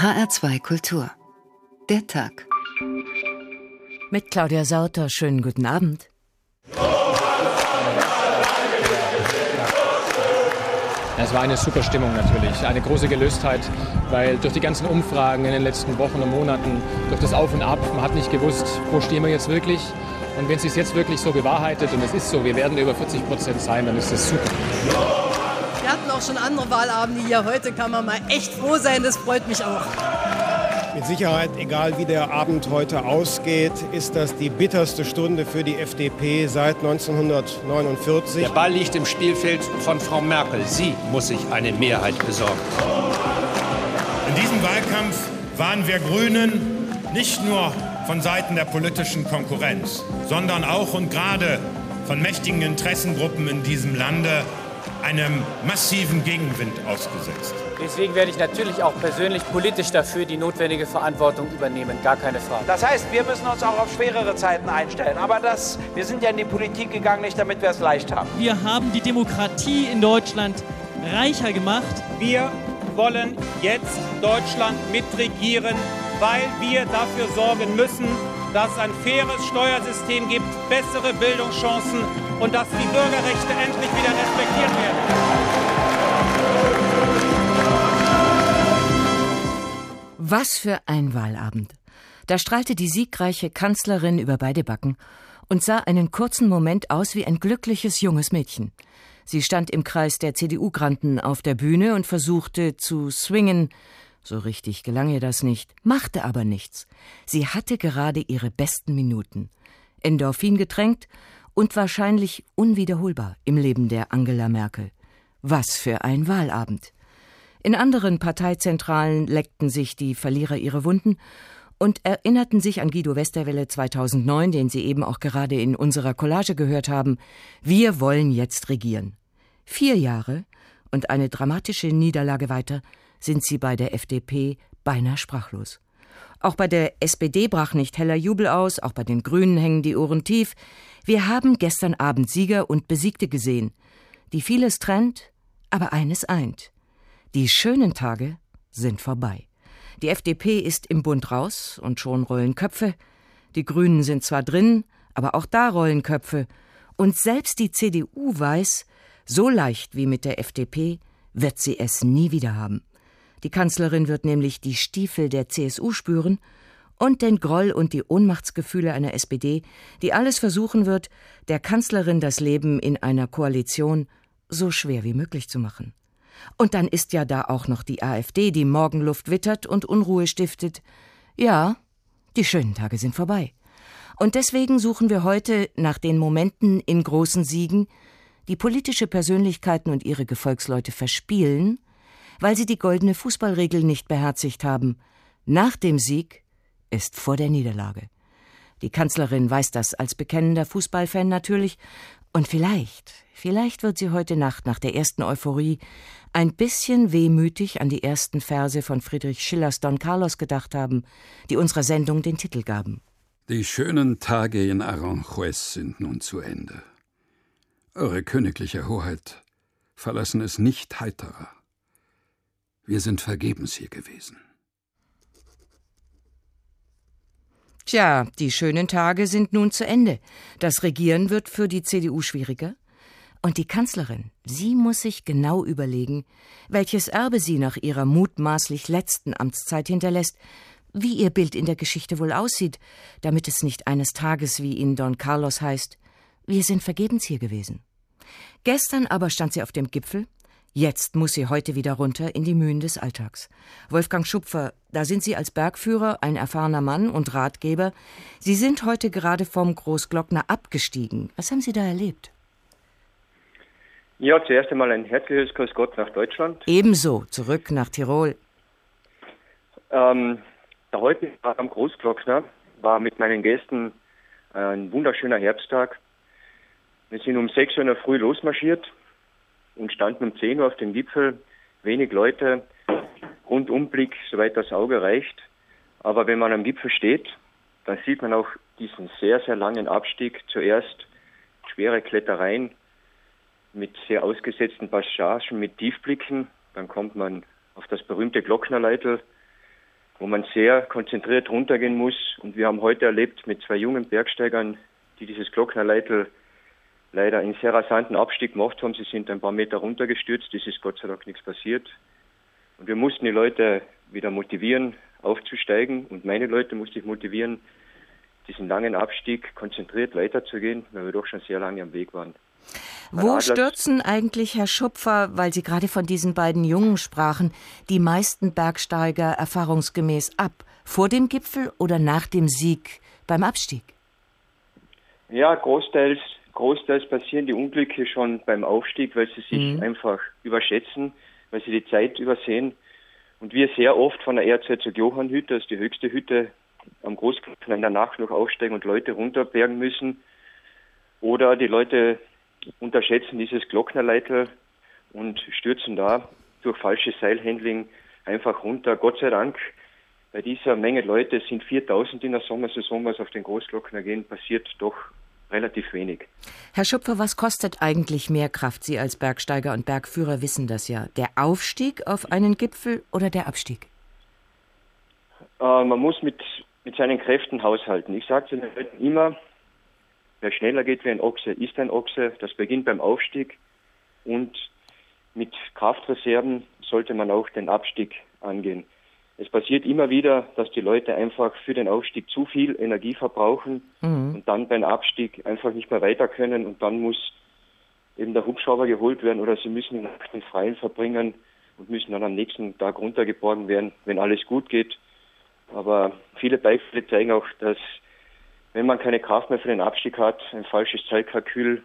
HR2 Kultur. Der Tag. Mit Claudia Sauter, schönen guten Abend. Es war eine super Stimmung natürlich, eine große Gelöstheit, weil durch die ganzen Umfragen in den letzten Wochen und Monaten, durch das Auf und Ab, man hat nicht gewusst, wo stehen wir jetzt wirklich. Und wenn es sich jetzt wirklich so bewahrheitet, und es ist so, wir werden über 40 Prozent sein, dann ist das super. Auch schon andere Wahlabende hier. Heute kann man mal echt froh sein, das freut mich auch. Mit Sicherheit, egal wie der Abend heute ausgeht, ist das die bitterste Stunde für die FDP seit 1949. Der Ball liegt im Spielfeld von Frau Merkel. Sie muss sich eine Mehrheit besorgen. In diesem Wahlkampf waren wir Grünen nicht nur von Seiten der politischen Konkurrenz, sondern auch und gerade von mächtigen Interessengruppen in diesem Lande einem massiven Gegenwind ausgesetzt. Deswegen werde ich natürlich auch persönlich politisch dafür die notwendige Verantwortung übernehmen, gar keine Frage. Das heißt, wir müssen uns auch auf schwerere Zeiten einstellen. Aber das, wir sind ja in die Politik gegangen, nicht damit wir es leicht haben. Wir haben die Demokratie in Deutschland reicher gemacht. Wir wollen jetzt Deutschland mitregieren, weil wir dafür sorgen müssen, dass es ein faires Steuersystem gibt, bessere Bildungschancen und dass die Bürgerrechte endlich wieder respektiert werden. Was für ein Wahlabend. Da strahlte die siegreiche Kanzlerin über beide Backen und sah einen kurzen Moment aus wie ein glückliches junges Mädchen. Sie stand im Kreis der CDU-Granten auf der Bühne und versuchte zu swingen. So richtig gelang ihr das nicht, machte aber nichts. Sie hatte gerade ihre besten Minuten. Endorphin getränkt und wahrscheinlich unwiederholbar im Leben der Angela Merkel. Was für ein Wahlabend. In anderen Parteizentralen leckten sich die Verlierer ihre Wunden und erinnerten sich an Guido Westerwelle 2009, den Sie eben auch gerade in unserer Collage gehört haben. Wir wollen jetzt regieren. Vier Jahre und eine dramatische Niederlage weiter sind sie bei der FDP beinahe sprachlos. Auch bei der SPD brach nicht heller Jubel aus, auch bei den Grünen hängen die Ohren tief. Wir haben gestern Abend Sieger und Besiegte gesehen, die vieles trennt, aber eines eint. Die schönen Tage sind vorbei. Die FDP ist im Bund raus und schon rollen Köpfe. Die Grünen sind zwar drin, aber auch da rollen Köpfe. Und selbst die CDU weiß, so leicht wie mit der FDP wird sie es nie wieder haben. Die Kanzlerin wird nämlich die Stiefel der CSU spüren und den Groll und die Ohnmachtsgefühle einer SPD, die alles versuchen wird, der Kanzlerin das Leben in einer Koalition so schwer wie möglich zu machen. Und dann ist ja da auch noch die AfD, die Morgenluft wittert und Unruhe stiftet. Ja, die schönen Tage sind vorbei. Und deswegen suchen wir heute nach den Momenten in großen Siegen, die politische Persönlichkeiten und ihre Gefolgsleute verspielen, weil sie die goldene Fußballregel nicht beherzigt haben. Nach dem Sieg ist vor der Niederlage. Die Kanzlerin weiß das als bekennender Fußballfan natürlich, und vielleicht, vielleicht wird sie heute Nacht nach der ersten Euphorie ein bisschen wehmütig an die ersten Verse von Friedrich Schillers Don Carlos gedacht haben, die unserer Sendung den Titel gaben. Die schönen Tage in Aranjuez sind nun zu Ende. Eure königliche Hoheit verlassen es nicht heiterer. Wir sind vergebens hier gewesen. Tja, die schönen Tage sind nun zu Ende. Das Regieren wird für die CDU schwieriger. Und die Kanzlerin, sie muss sich genau überlegen, welches Erbe sie nach ihrer mutmaßlich letzten Amtszeit hinterlässt, wie ihr Bild in der Geschichte wohl aussieht, damit es nicht eines Tages wie in Don Carlos heißt, wir sind vergebens hier gewesen. Gestern aber stand sie auf dem Gipfel, jetzt muss sie heute wieder runter in die Mühen des Alltags. Wolfgang Schupfer, da sind Sie als Bergführer, ein erfahrener Mann und Ratgeber. Sie sind heute gerade vom Großglockner abgestiegen. Was haben Sie da erlebt? Ja, zuerst einmal ein herzliches Grüß Gott nach Deutschland. Ebenso, zurück nach Tirol. Ähm, der heutige Tag am Großglockner war mit meinen Gästen ein wunderschöner Herbsttag. Wir sind um 6 Uhr in der Früh losmarschiert und standen um 10 Uhr auf dem Gipfel. Wenig Leute, Rundumblick, soweit das Auge reicht. Aber wenn man am Gipfel steht, dann sieht man auch diesen sehr, sehr langen Abstieg. Zuerst schwere Klettereien, mit sehr ausgesetzten Passagen, mit Tiefblicken. Dann kommt man auf das berühmte Glocknerleitel. wo man sehr konzentriert runtergehen muss. Und wir haben heute erlebt mit zwei jungen Bergsteigern, die dieses Glocknerleitel leider in sehr rasanten Abstieg gemacht haben. Sie sind ein paar Meter runtergestürzt. Es ist Gott sei Dank nichts passiert. Und wir mussten die Leute wieder motivieren, aufzusteigen. Und meine Leute musste ich motivieren, diesen langen Abstieg konzentriert weiterzugehen, weil wir doch schon sehr lange am Weg waren. Wo stürzen eigentlich, Herr Schupfer, weil Sie gerade von diesen beiden Jungen sprachen, die meisten Bergsteiger erfahrungsgemäß ab? Vor dem Gipfel oder nach dem Sieg beim Abstieg? Ja, großteils, großteils passieren die Unglücke schon beim Aufstieg, weil sie sich mhm. einfach überschätzen, weil sie die Zeit übersehen. Und wir sehr oft von der Erzherzog Johann Hütte, das ist die höchste Hütte am Großgipfel in der Nacht noch aufsteigen und Leute runterbergen müssen. Oder die Leute unterschätzen dieses Glocknerleiter und stürzen da durch falsches Seilhandling einfach runter. Gott sei Dank, bei dieser Menge Leute sind 4000 in der Sommersaison, was auf den Großglockner gehen, passiert doch relativ wenig. Herr Schupfer, was kostet eigentlich mehr Kraft? Sie als Bergsteiger und Bergführer wissen das ja. Der Aufstieg auf einen Gipfel oder der Abstieg? Äh, man muss mit, mit seinen Kräften haushalten. Ich sage zu den Leuten immer, wer schneller geht wie ein Ochse, ist ein Ochse. Das beginnt beim Aufstieg und mit Kraftreserven sollte man auch den Abstieg angehen. Es passiert immer wieder, dass die Leute einfach für den Aufstieg zu viel Energie verbrauchen mhm. und dann beim Abstieg einfach nicht mehr weiter können und dann muss eben der Hubschrauber geholt werden oder sie müssen den Freien verbringen und müssen dann am nächsten Tag runtergeborgen werden, wenn alles gut geht. Aber viele Beispiele zeigen auch, dass wenn man keine Kraft mehr für den Abstieg hat, ein falsches Zeitkalkül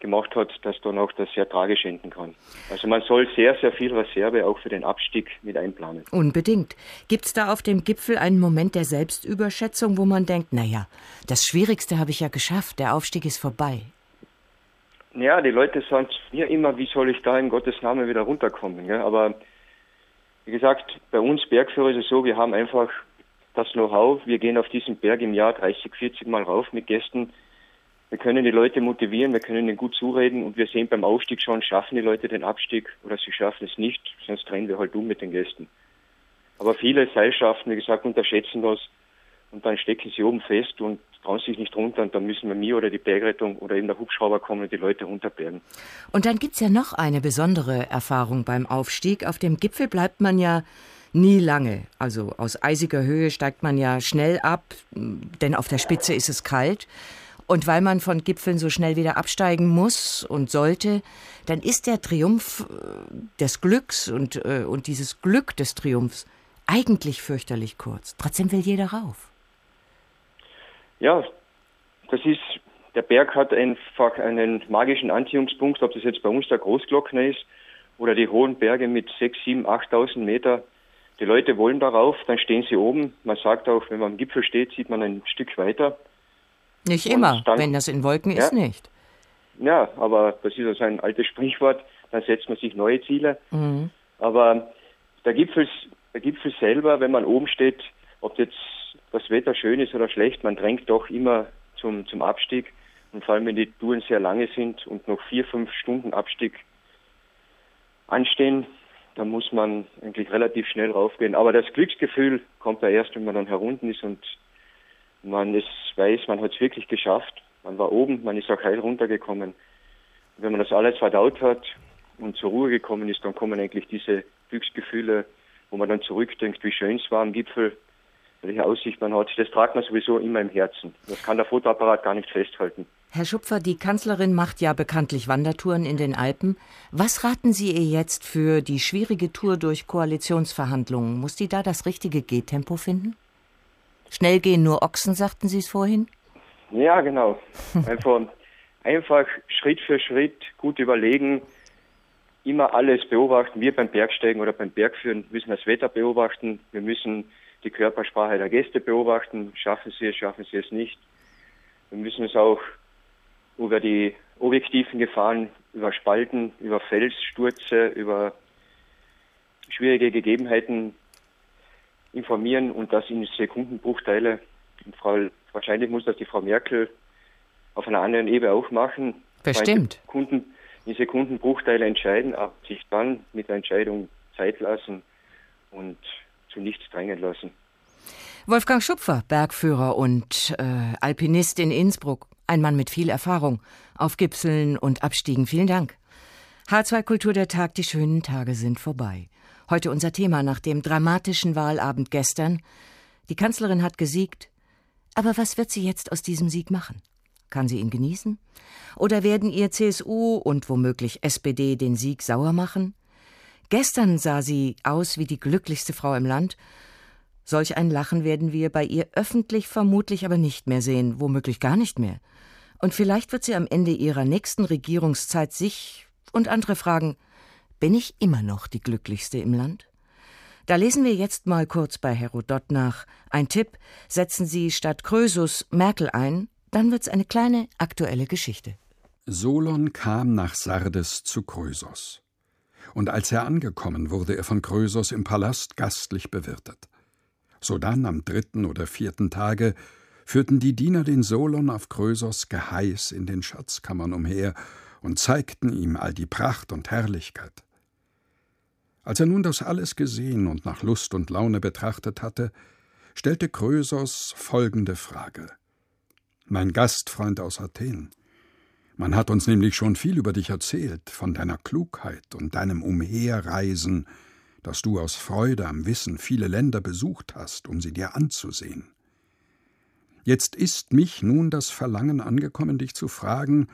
gemacht hat, dass dann auch das sehr tragisch enden kann. Also man soll sehr, sehr viel Reserve auch für den Abstieg mit einplanen. Unbedingt. Gibt es da auf dem Gipfel einen Moment der Selbstüberschätzung, wo man denkt, naja, das Schwierigste habe ich ja geschafft, der Aufstieg ist vorbei? Ja, die Leute sagen mir immer, wie soll ich da in Gottes Namen wieder runterkommen. Ja? Aber wie gesagt, bei uns Bergführer ist es so, wir haben einfach das Know-how. Wir gehen auf diesen Berg im Jahr 30, 40 Mal rauf mit Gästen wir können die Leute motivieren, wir können ihnen gut zureden und wir sehen beim Aufstieg schon, schaffen die Leute den Abstieg oder sie schaffen es nicht, sonst drehen wir halt um mit den Gästen. Aber viele Seilschaften, wie gesagt, unterschätzen das und dann stecken sie oben fest und trauen sich nicht runter und dann müssen wir mir oder die Bergrettung oder eben der Hubschrauber kommen und die Leute runterbergen. Und dann gibt's ja noch eine besondere Erfahrung beim Aufstieg. Auf dem Gipfel bleibt man ja nie lange. Also aus eisiger Höhe steigt man ja schnell ab, denn auf der Spitze ist es kalt. Und weil man von Gipfeln so schnell wieder absteigen muss und sollte, dann ist der Triumph äh, des Glücks und, äh, und dieses Glück des Triumphs eigentlich fürchterlich kurz. Trotzdem will jeder rauf. Ja, das ist, der Berg hat einfach einen magischen Anziehungspunkt, ob das jetzt bei uns der Großglockner ist oder die hohen Berge mit 6, 7, 8.000 Meter. Die Leute wollen darauf, dann stehen sie oben. Man sagt auch, wenn man am Gipfel steht, sieht man ein Stück weiter. Nicht immer, dann, wenn das in Wolken ja, ist, nicht. Ja, aber das ist also ein altes Sprichwort, dann setzt man sich neue Ziele. Mhm. Aber der Gipfel, der Gipfel selber, wenn man oben steht, ob jetzt das Wetter schön ist oder schlecht, man drängt doch immer zum, zum Abstieg. Und vor allem, wenn die Touren sehr lange sind und noch vier, fünf Stunden Abstieg anstehen, dann muss man eigentlich relativ schnell raufgehen. Aber das Glücksgefühl kommt da erst, wenn man dann herunten ist und man ist, weiß, man hat es wirklich geschafft. Man war oben, man ist auch heil runtergekommen. Und wenn man das alles verdaut hat und zur Ruhe gekommen ist, dann kommen eigentlich diese Glücksgefühle, wo man dann zurückdenkt, wie schön es war am Gipfel, welche Aussicht man hat. Das tragt man sowieso immer im Herzen. Das kann der Fotoapparat gar nicht festhalten. Herr Schupfer, die Kanzlerin macht ja bekanntlich Wandertouren in den Alpen. Was raten Sie ihr jetzt für die schwierige Tour durch Koalitionsverhandlungen? Muss die da das richtige Gehtempo finden? Schnell gehen nur Ochsen, sagten Sie es vorhin? Ja, genau. Einfach, einfach Schritt für Schritt gut überlegen, immer alles beobachten. Wir beim Bergsteigen oder beim Bergführen müssen das Wetter beobachten. Wir müssen die Körpersprache der Gäste beobachten. Schaffen sie es, schaffen sie es nicht. Wir müssen es auch über die objektiven Gefahren, über Spalten, über Felsstürze, über schwierige Gegebenheiten informieren und das in Sekundenbruchteile. Und Frau, wahrscheinlich muss das die Frau Merkel auf einer anderen Ebene auch machen. Bestimmt. Kunden in Sekundenbruchteile entscheiden, aber sich dann mit der Entscheidung Zeit lassen und zu nichts drängen lassen. Wolfgang Schupfer, Bergführer und äh, Alpinist in Innsbruck, ein Mann mit viel Erfahrung auf Gipfeln und Abstiegen. Vielen Dank. H2 Kultur der Tag, die schönen Tage sind vorbei. Heute unser Thema nach dem dramatischen Wahlabend gestern. Die Kanzlerin hat gesiegt. Aber was wird sie jetzt aus diesem Sieg machen? Kann sie ihn genießen? Oder werden ihr CSU und womöglich SPD den Sieg sauer machen? Gestern sah sie aus wie die glücklichste Frau im Land. Solch ein Lachen werden wir bei ihr öffentlich vermutlich aber nicht mehr sehen, womöglich gar nicht mehr. Und vielleicht wird sie am Ende ihrer nächsten Regierungszeit sich und andere fragen, bin ich immer noch die glücklichste im Land? Da lesen wir jetzt mal kurz bei Herodot nach. Ein Tipp, setzen Sie statt Krösus Merkel ein, dann wird's eine kleine aktuelle Geschichte. Solon kam nach Sardes zu Krösos und als er angekommen, wurde er von Krösos im Palast gastlich bewirtet. Sodann am dritten oder vierten Tage führten die Diener den Solon auf Krösos Geheiß in den Schatzkammern umher und zeigten ihm all die Pracht und Herrlichkeit. Als er nun das alles gesehen und nach Lust und Laune betrachtet hatte, stellte Krösos folgende Frage Mein Gastfreund aus Athen, man hat uns nämlich schon viel über dich erzählt, von deiner Klugheit und deinem Umherreisen, dass du aus Freude am Wissen viele Länder besucht hast, um sie dir anzusehen. Jetzt ist mich nun das Verlangen angekommen, dich zu fragen,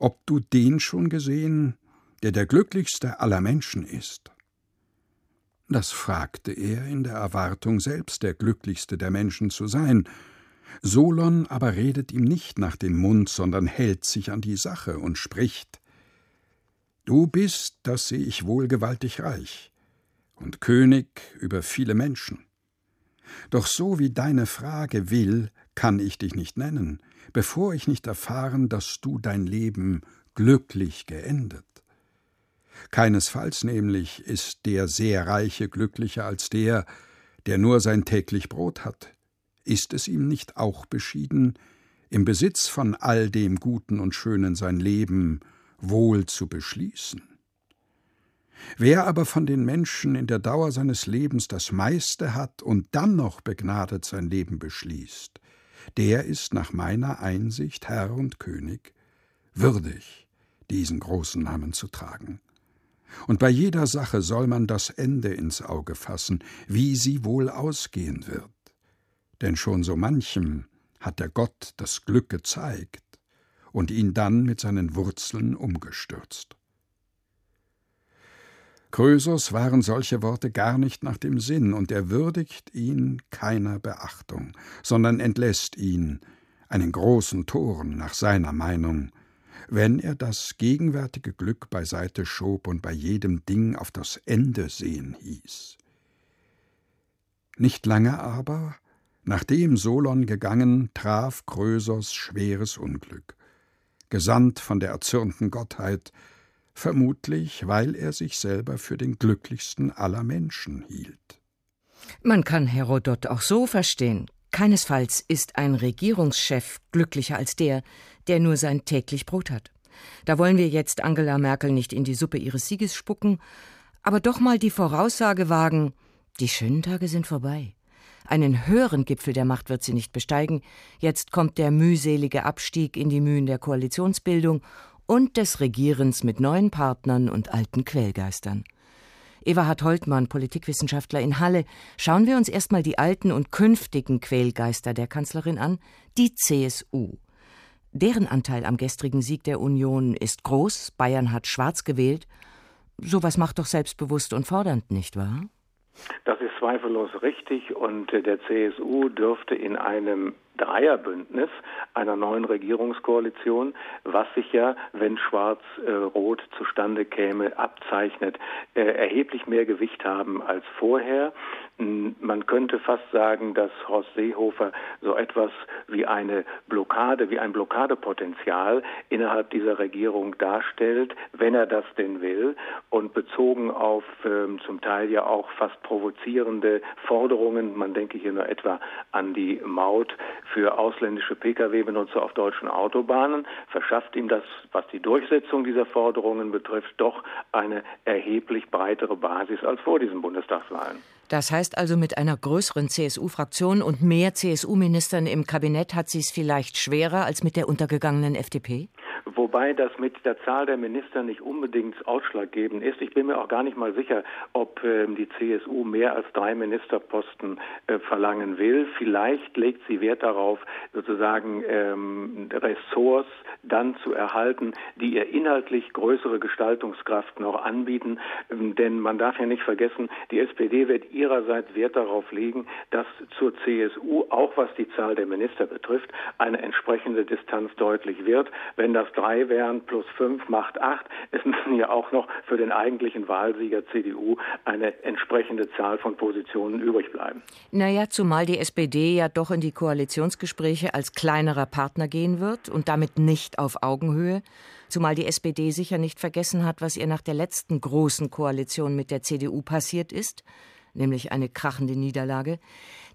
ob du den schon gesehen, der der glücklichste aller Menschen ist. Das fragte er in der Erwartung, selbst der glücklichste der Menschen zu sein, Solon aber redet ihm nicht nach dem Mund, sondern hält sich an die Sache und spricht Du bist, das sehe ich wohl, gewaltig reich und König über viele Menschen. Doch so wie deine Frage will, kann ich dich nicht nennen, bevor ich nicht erfahren, dass du dein Leben glücklich geendet. Keinesfalls nämlich ist der sehr Reiche glücklicher als der, der nur sein täglich Brot hat, ist es ihm nicht auch beschieden, im Besitz von all dem Guten und Schönen sein Leben wohl zu beschließen? Wer aber von den Menschen in der Dauer seines Lebens das meiste hat und dann noch begnadet sein Leben beschließt, der ist nach meiner Einsicht Herr und König, würdig, diesen großen Namen zu tragen. Und bei jeder Sache soll man das Ende ins Auge fassen, wie sie wohl ausgehen wird denn schon so manchem hat der Gott das Glück gezeigt und ihn dann mit seinen Wurzeln umgestürzt. Krösus waren solche Worte gar nicht nach dem Sinn, und er würdigt ihn keiner Beachtung, sondern entlässt ihn, einen großen Toren nach seiner Meinung, wenn er das gegenwärtige Glück beiseite schob und bei jedem Ding auf das Ende sehen hieß. Nicht lange aber Nachdem Solon gegangen, traf Krösos schweres Unglück, gesandt von der erzürnten Gottheit, vermutlich weil er sich selber für den glücklichsten aller Menschen hielt. Man kann Herodot auch so verstehen. Keinesfalls ist ein Regierungschef glücklicher als der, der nur sein täglich Brot hat. Da wollen wir jetzt Angela Merkel nicht in die Suppe ihres Sieges spucken, aber doch mal die Voraussage wagen, die schönen Tage sind vorbei. Einen höheren Gipfel der Macht wird sie nicht besteigen. Jetzt kommt der mühselige Abstieg in die Mühen der Koalitionsbildung und des Regierens mit neuen Partnern und alten Quellgeistern. Eberhard Holtmann, Politikwissenschaftler in Halle. Schauen wir uns erstmal die alten und künftigen Quälgeister der Kanzlerin an, die CSU. Deren Anteil am gestrigen Sieg der Union ist groß, Bayern hat schwarz gewählt. Sowas macht doch selbstbewusst und fordernd, nicht wahr? Das ist zweifellos richtig und äh, der CSU dürfte in einem Dreierbündnis einer neuen Regierungskoalition, was sich ja, wenn Schwarz-Rot äh, zustande käme, abzeichnet, äh, erheblich mehr Gewicht haben als vorher. Man könnte fast sagen, dass Horst Seehofer so etwas wie eine Blockade, wie ein Blockadepotenzial innerhalb dieser Regierung darstellt, wenn er das denn will. Und bezogen auf ähm, zum Teil ja auch fast provozierende Forderungen, man denke hier nur etwa an die Maut für ausländische Pkw-Benutzer auf deutschen Autobahnen, verschafft ihm das, was die Durchsetzung dieser Forderungen betrifft, doch eine erheblich breitere Basis als vor diesen Bundestagswahlen. Das heißt also, mit einer größeren CSU-Fraktion und mehr CSU-Ministern im Kabinett hat sie es vielleicht schwerer als mit der untergegangenen FDP? Wobei das mit der Zahl der Minister nicht unbedingt ausschlaggebend ist. Ich bin mir auch gar nicht mal sicher, ob äh, die CSU mehr als drei Ministerposten äh, verlangen will. Vielleicht legt sie Wert darauf, sozusagen ähm, Ressorts dann zu erhalten, die ihr inhaltlich größere Gestaltungskraft noch anbieten. Ähm, denn man darf ja nicht vergessen, die SPD wird ihrerseits Wert darauf legen, dass zur CSU, auch was die Zahl der Minister betrifft, eine entsprechende Distanz deutlich wird. Wenn das drei wären plus fünf macht acht, es müssen ja auch noch für den eigentlichen Wahlsieger CDU eine entsprechende Zahl von Positionen übrig bleiben. Naja, zumal die SPD ja doch in die Koalitionsgespräche als kleinerer Partner gehen wird und damit nicht auf Augenhöhe. Zumal die SPD sicher nicht vergessen hat, was ihr nach der letzten großen Koalition mit der CDU passiert ist, nämlich eine krachende Niederlage.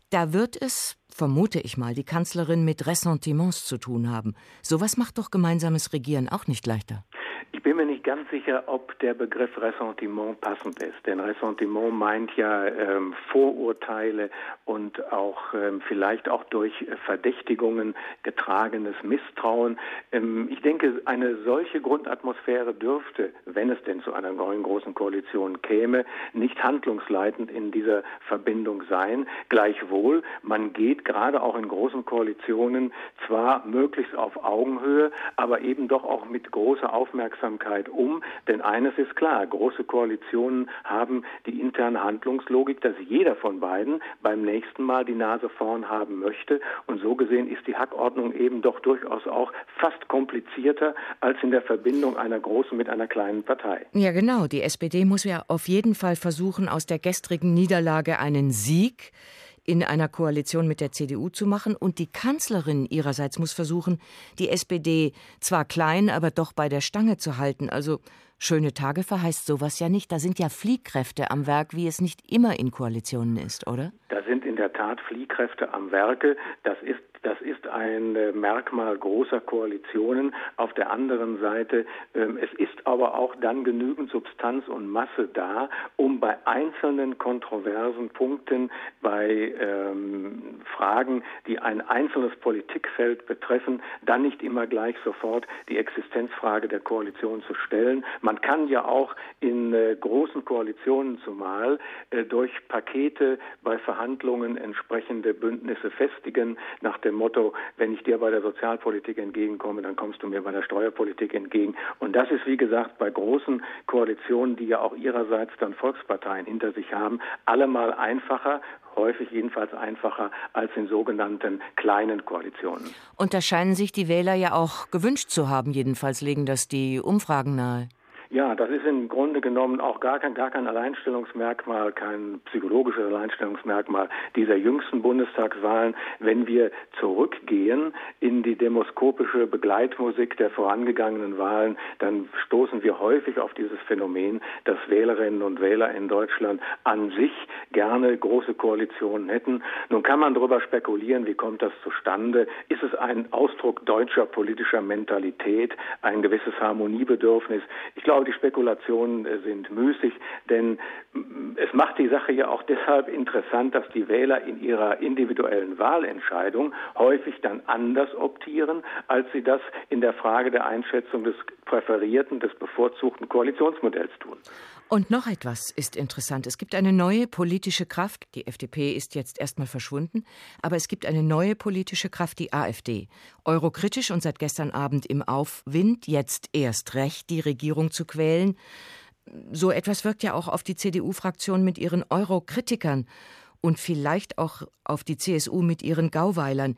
Da wird es, vermute ich mal, die Kanzlerin mit Ressentiments zu tun haben. Sowas macht doch gemeinsames Regieren auch nicht leichter. Ich bin mir nicht ganz sicher, ob der Begriff Ressentiment passend ist. Denn Ressentiment meint ja ähm, Vorurteile und auch ähm, vielleicht auch durch Verdächtigungen getragenes Misstrauen. Ähm, ich denke, eine solche Grundatmosphäre dürfte, wenn es denn zu einer neuen großen Koalition käme, nicht handlungsleitend in dieser Verbindung sein. Gleichwohl, man geht gerade auch in großen Koalitionen zwar möglichst auf Augenhöhe, aber eben doch auch mit großer Aufmerksamkeit um. Denn eines ist klar, große Koalitionen haben die interne Handlungslogik, dass jeder von beiden beim nächsten Mal die Nase vorn haben möchte. Und so gesehen ist die Hackordnung eben doch durchaus auch fast komplizierter als in der Verbindung einer großen mit einer kleinen Partei. Ja, genau. Die SPD muss ja auf jeden Fall versuchen, aus der gestrigen Niederlage einen Sieg in einer Koalition mit der CDU zu machen. Und die Kanzlerin ihrerseits muss versuchen, die SPD zwar klein, aber doch bei der Stange zu halten. Also schöne Tage verheißt sowas ja nicht. Da sind ja Fliehkräfte am Werk, wie es nicht immer in Koalitionen ist, oder? Da sind in der Tat Fliehkräfte am Werke. Das ist das ist ein äh, Merkmal großer Koalitionen. Auf der anderen Seite, ähm, es ist aber auch dann genügend Substanz und Masse da, um bei einzelnen kontroversen Punkten, bei ähm, Fragen, die ein einzelnes Politikfeld betreffen, dann nicht immer gleich sofort die Existenzfrage der Koalition zu stellen. Man kann ja auch in äh, großen Koalitionen zumal äh, durch Pakete bei Verhandlungen entsprechende Bündnisse festigen nach dem Motto, wenn ich dir bei der Sozialpolitik entgegenkomme, dann kommst du mir bei der Steuerpolitik entgegen. Und das ist, wie gesagt, bei großen Koalitionen, die ja auch ihrerseits dann Volksparteien hinter sich haben, allemal einfacher, häufig jedenfalls einfacher als in sogenannten kleinen Koalitionen. Und da scheinen sich die Wähler ja auch gewünscht zu haben, jedenfalls legen das die Umfragen nahe. Ja, das ist im Grunde genommen auch gar kein, gar kein Alleinstellungsmerkmal, kein psychologisches Alleinstellungsmerkmal dieser jüngsten Bundestagswahlen. Wenn wir zurückgehen in die demoskopische Begleitmusik der vorangegangenen Wahlen, dann stoßen wir häufig auf dieses Phänomen, dass Wählerinnen und Wähler in Deutschland an sich gerne große Koalitionen hätten. Nun kann man darüber spekulieren, wie kommt das zustande? Ist es ein Ausdruck deutscher politischer Mentalität, ein gewisses Harmoniebedürfnis? Ich glaube, glaube, die Spekulationen äh, sind müßig, denn mm, es macht die Sache ja auch deshalb interessant, dass die Wähler in ihrer individuellen Wahlentscheidung häufig dann anders optieren, als sie das in der Frage der Einschätzung des präferierten, des bevorzugten Koalitionsmodells tun. Und noch etwas ist interessant. Es gibt eine neue politische Kraft. Die FDP ist jetzt erstmal verschwunden, aber es gibt eine neue politische Kraft, die AfD. Eurokritisch und seit gestern Abend im Aufwind, jetzt erst recht die Regierung zu quälen. So etwas wirkt ja auch auf die CDU-Fraktion mit ihren Eurokritikern und vielleicht auch auf die CSU mit ihren Gauweilern.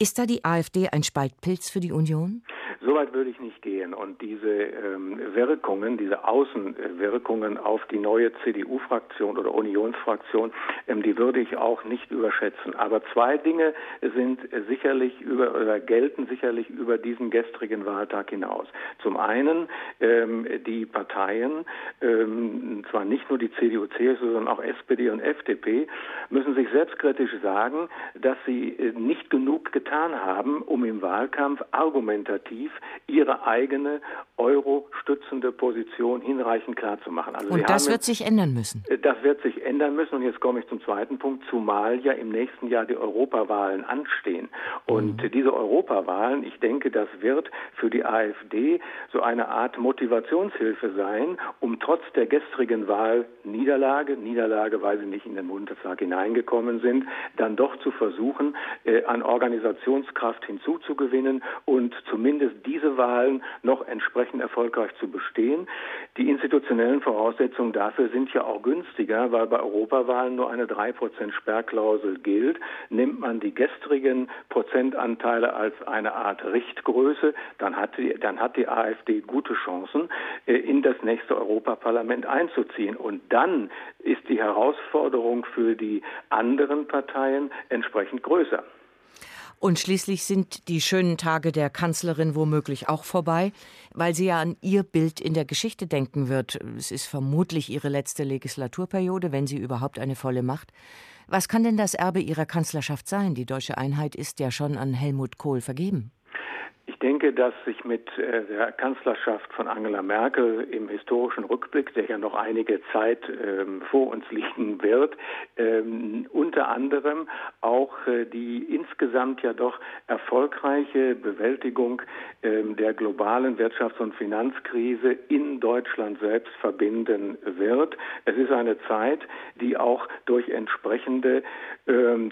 Ist da die AfD ein Spaltpilz für die Union? Soweit würde ich nicht gehen. Und diese ähm, Wirkungen, diese Außenwirkungen auf die neue CDU-Fraktion oder Unionsfraktion, ähm, die würde ich auch nicht überschätzen. Aber zwei Dinge sind sicherlich über oder gelten sicherlich über diesen gestrigen Wahltag hinaus. Zum einen ähm, die Parteien, ähm, zwar nicht nur die CDU, CSU, sondern auch SPD und FDP, müssen sich selbstkritisch sagen, dass sie äh, nicht genug getan haben, um im Wahlkampf argumentativ ihre eigene euro-stützende Position hinreichend klar zu machen. Also und das wird sich ändern müssen. Äh, das wird sich ändern müssen. Und jetzt komme ich zum zweiten Punkt, zumal ja im nächsten Jahr die Europawahlen anstehen. Und mhm. diese Europawahlen, ich denke, das wird für die AfD so eine Art Motivationshilfe sein, um trotz der gestrigen Wahl Niederlage, Niederlage, weil sie nicht in den Bundestag hineingekommen sind, dann doch zu versuchen, äh, an Organisationskraft hinzuzugewinnen und zumindest diese Wahlen noch entsprechend erfolgreich zu bestehen. Die institutionellen Voraussetzungen dafür sind ja auch günstiger, weil bei Europawahlen nur eine 3% Sperrklausel gilt. Nimmt man die gestrigen Prozentanteile als eine Art Richtgröße, dann hat die, dann hat die AfD gute Chancen, äh, in das nächste Europaparlament einzuziehen. Und dann ist die Herausforderung für die anderen Parteien entsprechend größer. Und schließlich sind die schönen Tage der Kanzlerin womöglich auch vorbei, weil sie ja an ihr Bild in der Geschichte denken wird. Es ist vermutlich ihre letzte Legislaturperiode, wenn sie überhaupt eine volle macht. Was kann denn das Erbe ihrer Kanzlerschaft sein? Die deutsche Einheit ist ja schon an Helmut Kohl vergeben. Ich denke, dass sich mit äh, der Kanzlerschaft von Angela Merkel im historischen Rückblick, der ja noch einige Zeit ähm, vor uns liegen wird, ähm, unter anderem auch äh, die insgesamt ja doch erfolgreiche Bewältigung ähm, der globalen Wirtschafts- und Finanzkrise in Deutschland selbst verbinden wird. Es ist eine Zeit, die auch durch entsprechende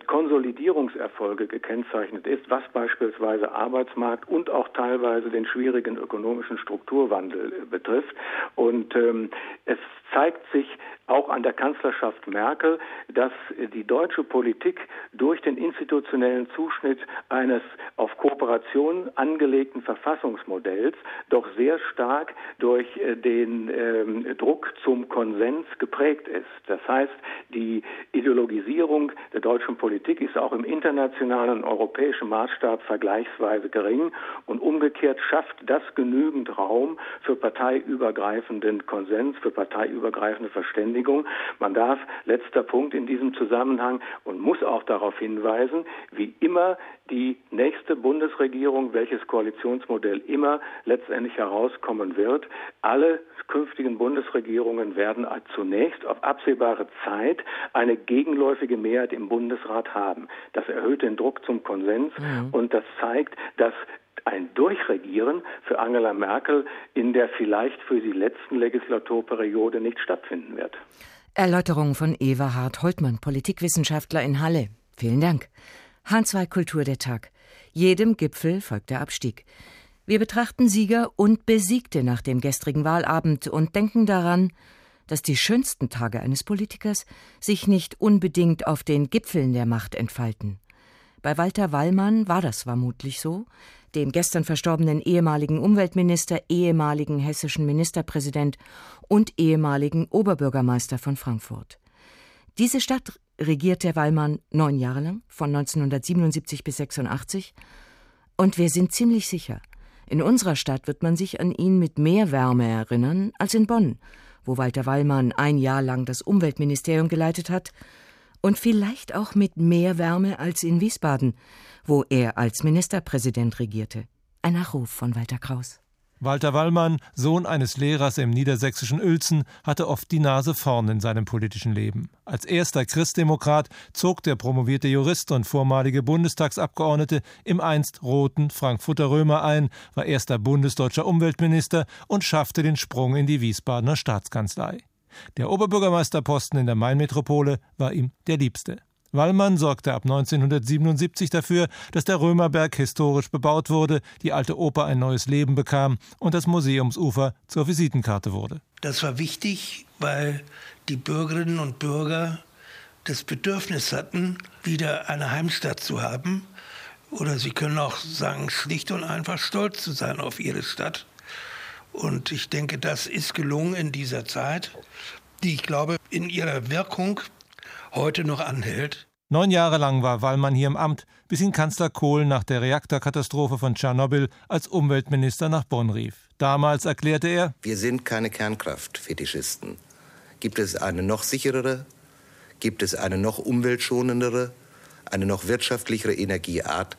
Konsolidierungserfolge gekennzeichnet ist, was beispielsweise Arbeitsmarkt und auch teilweise den schwierigen ökonomischen Strukturwandel äh, betrifft. Und ähm, es zeigt sich auch an der Kanzlerschaft Merkel, dass die deutsche Politik durch den institutionellen Zuschnitt eines auf Kooperation angelegten Verfassungsmodells doch sehr stark durch äh, den ähm, Druck zum Konsens geprägt ist. Das heißt, die Ideologisierung der deutschen Politik ist auch im internationalen europäischen Maßstab vergleichsweise gering und umgekehrt schafft das genügend Raum für parteiübergreifenden Konsens, für parteiübergreifende Verständigung. Man darf, letzter Punkt in diesem Zusammenhang, und muss auch darauf hinweisen, wie immer die nächste Bundesregierung, welches Koalitionsmodell immer letztendlich herauskommen wird, alle künftigen Bundesregierungen werden zunächst auf absehbare Zeit eine gegenläufige Mehrheit im Bundesrat haben. Das erhöht den Druck zum Konsens mhm. und das zeigt, dass ein Durchregieren für Angela Merkel in der vielleicht für die letzten Legislaturperiode nicht stattfinden wird. Erläuterung von Everhard Holtmann, Politikwissenschaftler in Halle. Vielen Dank. H2 Kultur der Tag. Jedem Gipfel folgt der Abstieg. Wir betrachten Sieger und Besiegte nach dem gestrigen Wahlabend und denken daran, dass die schönsten Tage eines Politikers sich nicht unbedingt auf den Gipfeln der Macht entfalten. Bei Walter Wallmann war das vermutlich so, dem gestern verstorbenen ehemaligen Umweltminister, ehemaligen hessischen Ministerpräsident und ehemaligen Oberbürgermeister von Frankfurt. Diese Stadt regierte Wallmann neun Jahre lang, von 1977 bis 86, und wir sind ziemlich sicher, in unserer Stadt wird man sich an ihn mit mehr Wärme erinnern als in Bonn, wo Walter Wallmann ein Jahr lang das Umweltministerium geleitet hat, und vielleicht auch mit mehr Wärme als in Wiesbaden, wo er als Ministerpräsident regierte. Ein Nachruf von Walter Kraus. Walter Wallmann, Sohn eines Lehrers im niedersächsischen Uelzen, hatte oft die Nase vorn in seinem politischen Leben. Als erster Christdemokrat zog der promovierte Jurist und vormalige Bundestagsabgeordnete im einst roten Frankfurter Römer ein, war erster bundesdeutscher Umweltminister und schaffte den Sprung in die Wiesbadener Staatskanzlei. Der Oberbürgermeisterposten in der Mainmetropole war ihm der liebste. Wallmann sorgte ab 1977 dafür, dass der Römerberg historisch bebaut wurde, die alte Oper ein neues Leben bekam und das Museumsufer zur Visitenkarte wurde. Das war wichtig, weil die Bürgerinnen und Bürger das Bedürfnis hatten, wieder eine Heimstatt zu haben. Oder sie können auch sagen, schlicht und einfach stolz zu sein auf ihre Stadt. Und ich denke, das ist gelungen in dieser Zeit, die ich glaube in ihrer Wirkung heute noch anhält. Neun Jahre lang war Wallmann hier im Amt, bis ihn Kanzler Kohl nach der Reaktorkatastrophe von Tschernobyl als Umweltminister nach Bonn rief. Damals erklärte er: Wir sind keine Kernkraftfetischisten. Gibt es eine noch sicherere? Gibt es eine noch umweltschonendere? Eine noch wirtschaftlichere Energieart?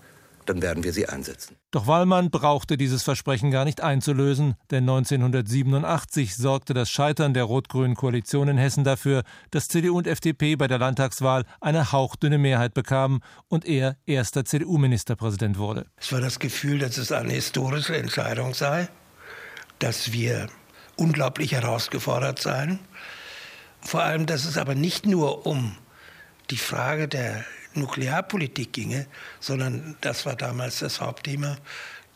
Dann werden wir sie einsetzen. Doch Wallmann brauchte dieses Versprechen gar nicht einzulösen, denn 1987 sorgte das Scheitern der rot-grünen Koalition in Hessen dafür, dass CDU und FDP bei der Landtagswahl eine hauchdünne Mehrheit bekamen und er erster CDU-Ministerpräsident wurde. Es war das Gefühl, dass es eine historische Entscheidung sei, dass wir unglaublich herausgefordert seien. Vor allem, dass es aber nicht nur um die Frage der Nuklearpolitik ginge, sondern das war damals das Hauptthema.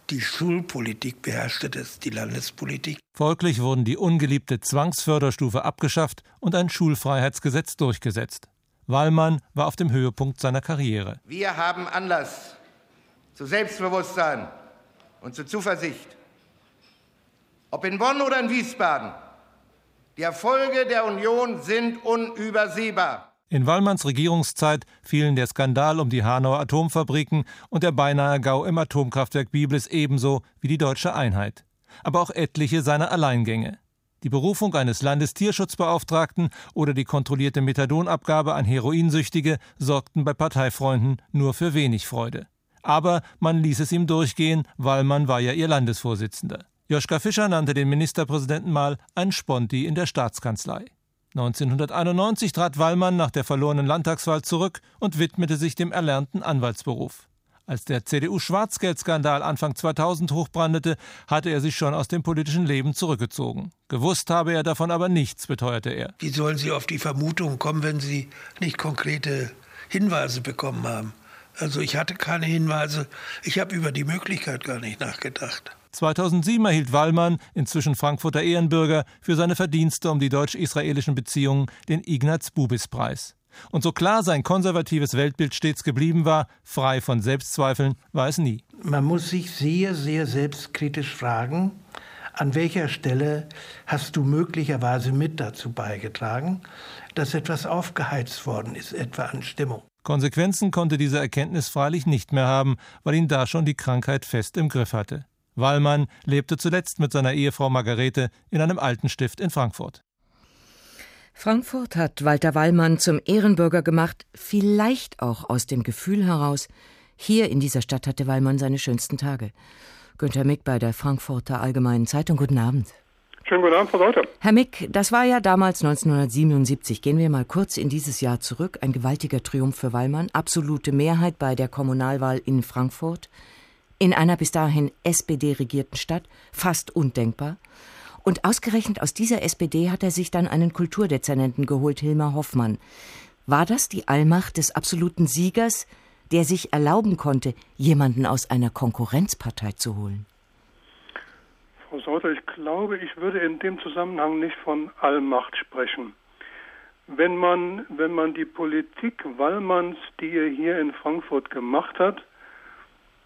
Die Schulpolitik beherrschte das, die Landespolitik. Folglich wurden die ungeliebte Zwangsförderstufe abgeschafft und ein Schulfreiheitsgesetz durchgesetzt. Wallmann war auf dem Höhepunkt seiner Karriere. Wir haben Anlass zu Selbstbewusstsein und zu Zuversicht. Ob in Bonn oder in Wiesbaden, die Erfolge der Union sind unübersehbar. In Wallmanns Regierungszeit fielen der Skandal um die Hanauer Atomfabriken und der beinahe Gau im Atomkraftwerk Biblis ebenso wie die deutsche Einheit. Aber auch etliche seiner Alleingänge. Die Berufung eines Landestierschutzbeauftragten oder die kontrollierte Methadonabgabe an Heroinsüchtige sorgten bei Parteifreunden nur für wenig Freude. Aber man ließ es ihm durchgehen, Wallmann war ja ihr Landesvorsitzender. Joschka Fischer nannte den Ministerpräsidenten mal ein Sponti in der Staatskanzlei. 1991 trat Wallmann nach der verlorenen Landtagswahl zurück und widmete sich dem erlernten Anwaltsberuf. Als der CDU-Schwarzgeldskandal Anfang 2000 hochbrandete, hatte er sich schon aus dem politischen Leben zurückgezogen. Gewusst habe er davon aber nichts, beteuerte er. Wie sollen Sie auf die Vermutung kommen, wenn Sie nicht konkrete Hinweise bekommen haben? Also ich hatte keine Hinweise, ich habe über die Möglichkeit gar nicht nachgedacht. 2007 erhielt Wallmann, inzwischen Frankfurter Ehrenbürger, für seine Verdienste um die deutsch-israelischen Beziehungen den Ignaz-Bubis-Preis. Und so klar sein konservatives Weltbild stets geblieben war, frei von Selbstzweifeln war es nie. Man muss sich sehr, sehr selbstkritisch fragen, an welcher Stelle hast du möglicherweise mit dazu beigetragen, dass etwas aufgeheizt worden ist, etwa an Stimmung. Konsequenzen konnte diese Erkenntnis freilich nicht mehr haben, weil ihn da schon die Krankheit fest im Griff hatte. Wallmann lebte zuletzt mit seiner Ehefrau Margarete in einem alten Stift in Frankfurt. Frankfurt hat Walter Wallmann zum Ehrenbürger gemacht, vielleicht auch aus dem Gefühl heraus, hier in dieser Stadt hatte Wallmann seine schönsten Tage. Günter Mick bei der Frankfurter Allgemeinen Zeitung. Guten Abend. Schönen guten Abend, Frau Sauter. Herr Mick, das war ja damals 1977. Gehen wir mal kurz in dieses Jahr zurück. Ein gewaltiger Triumph für Wallmann. Absolute Mehrheit bei der Kommunalwahl in Frankfurt in einer bis dahin SPD-regierten Stadt, fast undenkbar. Und ausgerechnet aus dieser SPD hat er sich dann einen Kulturdezernenten geholt, Hilmar Hoffmann. War das die Allmacht des absoluten Siegers, der sich erlauben konnte, jemanden aus einer Konkurrenzpartei zu holen? Frau Sauter, ich glaube, ich würde in dem Zusammenhang nicht von Allmacht sprechen. Wenn man, wenn man die Politik Wallmanns, die er hier in Frankfurt gemacht hat,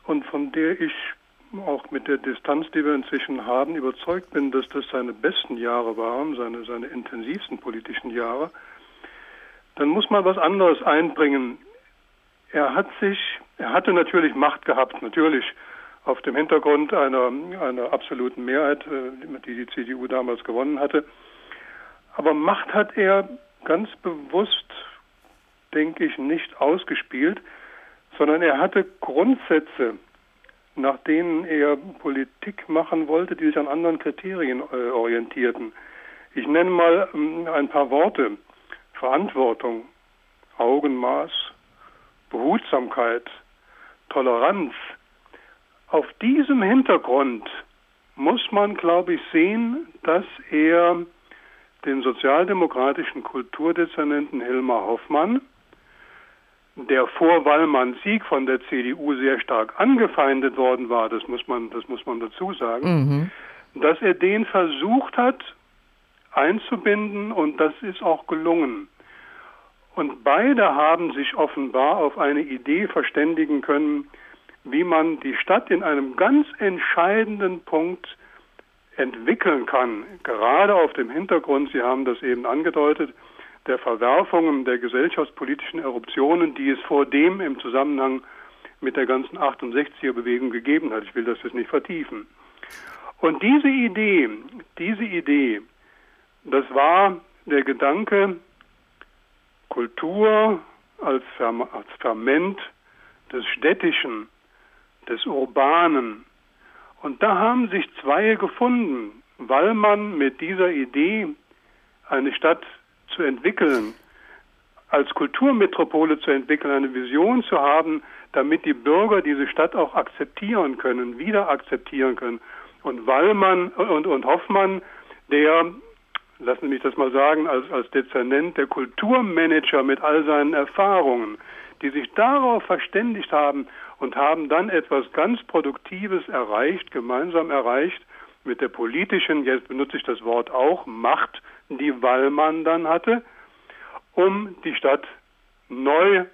und von der ich auch mit der Distanz, die wir inzwischen haben, überzeugt bin, dass das seine besten Jahre waren, seine, seine intensivsten politischen Jahre, dann muss man was anderes einbringen. Er hat sich, er hatte natürlich Macht gehabt, natürlich auf dem Hintergrund einer, einer absoluten Mehrheit, äh, die die CDU damals gewonnen hatte. Aber Macht hat er ganz bewusst, denke ich, nicht ausgespielt sondern er hatte Grundsätze, nach denen er Politik machen wollte, die sich an anderen Kriterien äh, orientierten. Ich nenne mal ähm, ein paar Worte. Verantwortung, Augenmaß, Behutsamkeit, Toleranz. Auf diesem Hintergrund muss man, glaube ich, sehen, dass er den sozialdemokratischen Kulturdezernenten Hilmar Hoffmann der vor Wallmanns Sieg von der CDU sehr stark angefeindet worden war, das muss man, das muss man dazu sagen, mhm. dass er den versucht hat einzubinden und das ist auch gelungen. Und beide haben sich offenbar auf eine Idee verständigen können, wie man die Stadt in einem ganz entscheidenden Punkt entwickeln kann, gerade auf dem Hintergrund, Sie haben das eben angedeutet, der Verwerfungen der gesellschaftspolitischen Eruptionen, die es vor dem im Zusammenhang mit der ganzen 68er-Bewegung gegeben hat. Ich will das jetzt nicht vertiefen. Und diese Idee, diese Idee, das war der Gedanke, Kultur als, Ferment des Städtischen des Urbanen. Und da haben sich zwei gefunden, weil man mit dieser Idee, eine Stadt zu entwickeln, als Kulturmetropole zu entwickeln, eine Vision zu haben, damit die Bürger diese Stadt auch akzeptieren können, wieder akzeptieren können. Und Wallmann und, und Hoffmann, der, lassen Sie mich das mal sagen, als, als Dezernent, der Kulturmanager mit all seinen Erfahrungen, die sich darauf verständigt haben und haben dann etwas ganz Produktives erreicht, gemeinsam erreicht, mit der politischen, jetzt benutze ich das Wort auch, Macht, die Wallmann dann hatte, um die Stadt neu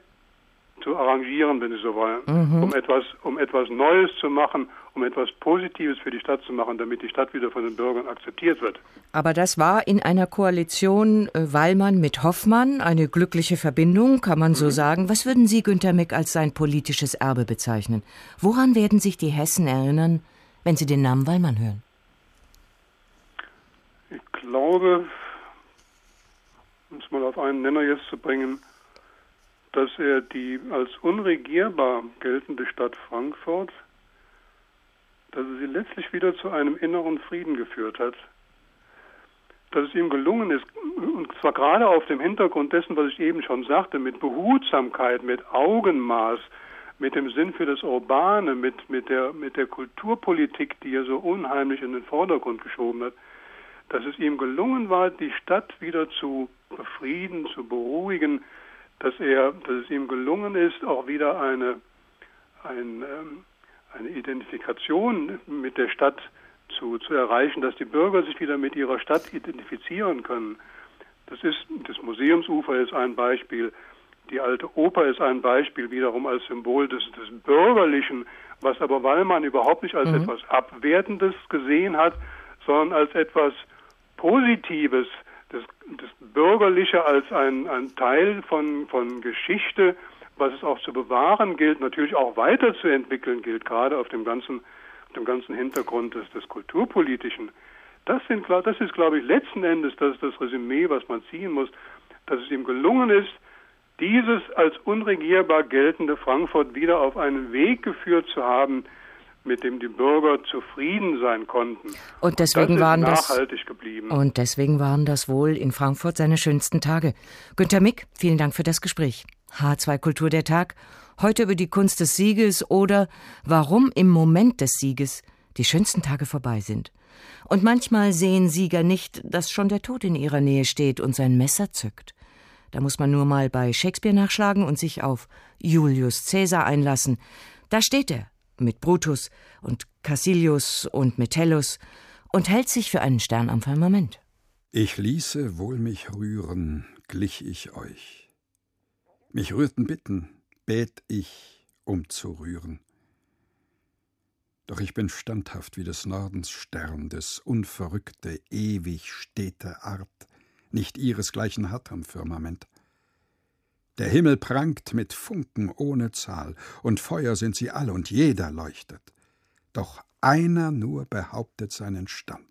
zu arrangieren, wenn Sie so wollen, mhm. um etwas, um etwas Neues zu machen, um etwas Positives für die Stadt zu machen, damit die Stadt wieder von den Bürgern akzeptiert wird. Aber das war in einer Koalition äh, Wallmann mit Hoffmann eine glückliche Verbindung, kann man so mhm. sagen. Was würden Sie Günter Mick als sein politisches Erbe bezeichnen? Woran werden sich die Hessen erinnern, wenn sie den Namen Wallmann hören? Ich glaube, um es mal auf einen Nenner jetzt zu bringen, dass er die als unregierbar geltende Stadt Frankfurt, dass er sie letztlich wieder zu einem inneren Frieden geführt hat. Dass es ihm gelungen ist, und zwar gerade auf dem Hintergrund dessen, was ich eben schon sagte, mit Behutsamkeit, mit Augenmaß, mit dem Sinn für das Urbane, mit, mit, der, mit der Kulturpolitik, die er so unheimlich in den Vordergrund geschoben hat, dass es ihm gelungen war, die Stadt wieder zu befrieden, zu beruhigen, dass er, dass es ihm gelungen ist, auch wieder eine, ein, ähm, eine Identifikation mit der Stadt zu, zu erreichen, dass die Bürger sich wieder mit ihrer Stadt identifizieren können. Das ist, das Museumsufer ist ein Beispiel, die alte Oper ist ein Beispiel wiederum als Symbol des, des Bürgerlichen, was aber Wallmann überhaupt nicht als mhm. etwas Abwertendes gesehen hat, sondern als etwas Positives, das, das Bürgerliche als ein, ein Teil von, von Geschichte, was es auch zu bewahren gilt, natürlich auch weiterzuentwickeln gilt, gerade auf dem ganzen, dem ganzen Hintergrund des, des Kulturpolitischen. Das, sind, das ist, glaube ich, letzten Endes das, das Resümee, was man ziehen muss, dass es ihm gelungen ist, dieses als unregierbar geltende Frankfurt wieder auf einen Weg geführt zu haben, mit dem die Bürger zufrieden sein konnten. Und deswegen das waren das. Und deswegen waren das wohl in Frankfurt seine schönsten Tage. Günter Mick, vielen Dank für das Gespräch. H2 Kultur der Tag. Heute über die Kunst des Sieges oder warum im Moment des Sieges die schönsten Tage vorbei sind. Und manchmal sehen Sieger nicht, dass schon der Tod in ihrer Nähe steht und sein Messer zückt. Da muss man nur mal bei Shakespeare nachschlagen und sich auf Julius Caesar einlassen. Da steht er, mit Brutus und Cassilius und Metellus und hält sich für einen Stern am Firmament. Ich ließe wohl mich rühren, glich ich euch. Mich rührten Bitten, bät ich, um zu rühren. Doch ich bin standhaft wie des Nordens Stern, des unverrückte, ewig stete Art, nicht ihresgleichen hat am Firmament. Der Himmel prangt mit Funken ohne Zahl, und Feuer sind sie alle, und jeder leuchtet. Doch einer nur behauptet seinen Stand.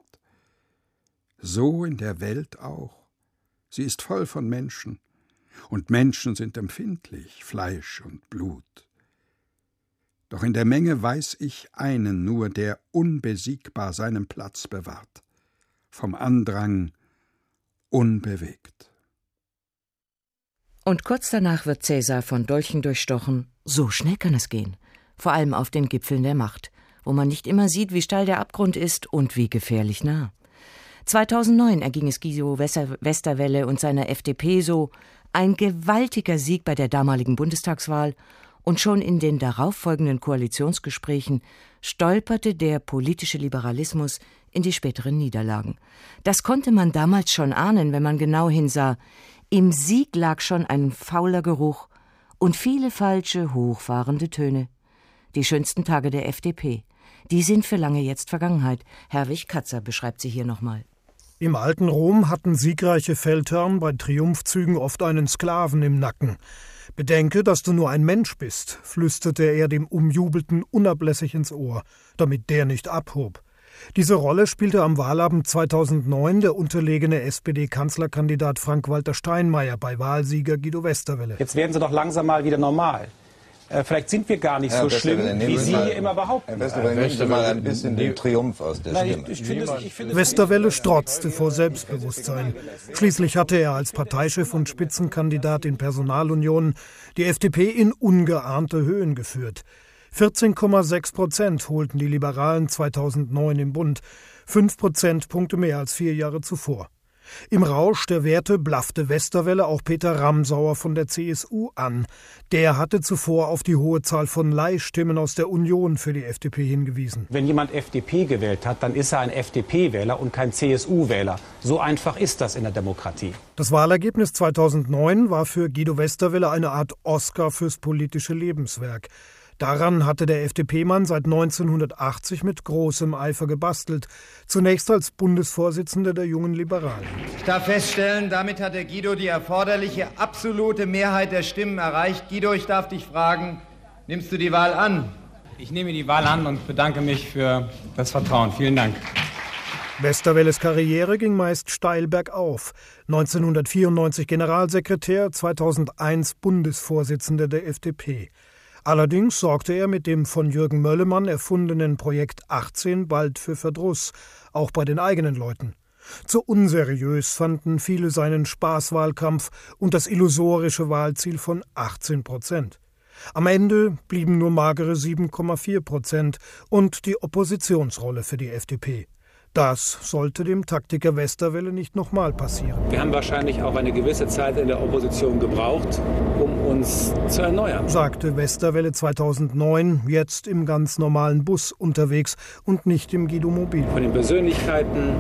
So in der Welt auch. Sie ist voll von Menschen, und Menschen sind empfindlich, Fleisch und Blut. Doch in der Menge weiß ich einen nur, der unbesiegbar seinen Platz bewahrt, vom Andrang unbewegt. Und kurz danach wird Cäsar von Dolchen durchstochen. So schnell kann es gehen. Vor allem auf den Gipfeln der Macht, wo man nicht immer sieht, wie steil der Abgrund ist und wie gefährlich nah. 2009 erging es Guido Westerwelle und seiner FDP so, ein gewaltiger Sieg bei der damaligen Bundestagswahl, und schon in den darauffolgenden Koalitionsgesprächen stolperte der politische Liberalismus in die späteren Niederlagen. Das konnte man damals schon ahnen, wenn man genau hinsah. Im Sieg lag schon ein fauler Geruch und viele falsche, hochfahrende Töne. Die schönsten Tage der FDP. Die sind für lange jetzt Vergangenheit. Herwig Katzer beschreibt sie hier nochmal. Im alten Rom hatten siegreiche Feldherren bei Triumphzügen oft einen Sklaven im Nacken. Bedenke, dass du nur ein Mensch bist, flüsterte er dem Umjubelten unablässig ins Ohr, damit der nicht abhob. Diese Rolle spielte am Wahlabend 2009 der unterlegene SPD-Kanzlerkandidat Frank-Walter Steinmeier bei Wahlsieger Guido Westerwelle. Jetzt werden Sie doch langsam mal wieder normal. äh, vielleicht sind wir gar nicht ja, so schlimm, wie Sie hier immer behaupten. Herr Westerwelle, Sie mal ein bisschen den Triumph aus der Stimme. Ich, ich finde es, ich finde Westerwelle strotzte vor Selbstbewusstsein. Schließlich hatte er als Parteichef und Spitzenkandidat in Personalunion die FDP in ungeahnte Höhen geführt. 14,6 Prozent holten die Liberalen 2009 im Bund, fünf Prozentpunkte mehr als vier Jahre zuvor. Im Rausch der Werte blaffte Westerwelle auch Peter Ramsauer von der CSU an. Der hatte zuvor auf die hohe Zahl von Leihstimmen aus der Union für die FDP hingewiesen. Wenn jemand FDP gewählt hat, dann ist er ein FDP-Wähler und kein CSU-Wähler. So einfach ist das in der Demokratie. Das Wahlergebnis 2009 war für Guido Westerwelle eine Art Oscar fürs politische Lebenswerk. Daran hatte der FDP-Mann seit 1980 mit großem Eifer gebastelt, zunächst als Bundesvorsitzender der Jungen Liberalen. Ich darf feststellen, damit hat der Guido die erforderliche absolute Mehrheit der Stimmen erreicht. Guido, ich darf dich fragen, nimmst du die Wahl an? Ich nehme die Wahl an und bedanke mich für das Vertrauen. Vielen Dank. Westerwelles Karriere ging meist steil bergauf. 1994 Generalsekretär, 2001 Bundesvorsitzender der FDP. Allerdings sorgte er mit dem von Jürgen Möllemann erfundenen Projekt 18 bald für Verdruss, auch bei den eigenen Leuten. Zu unseriös fanden viele seinen Spaßwahlkampf und das illusorische Wahlziel von 18 Prozent. Am Ende blieben nur magere 7,4 Prozent und die Oppositionsrolle für die FDP. Das sollte dem Taktiker Westerwelle nicht nochmal passieren. Wir haben wahrscheinlich auch eine gewisse Zeit in der Opposition gebraucht, um uns zu erneuern, sagte Westerwelle 2009, jetzt im ganz normalen Bus unterwegs und nicht im Guido-Mobil. Von den Persönlichkeiten,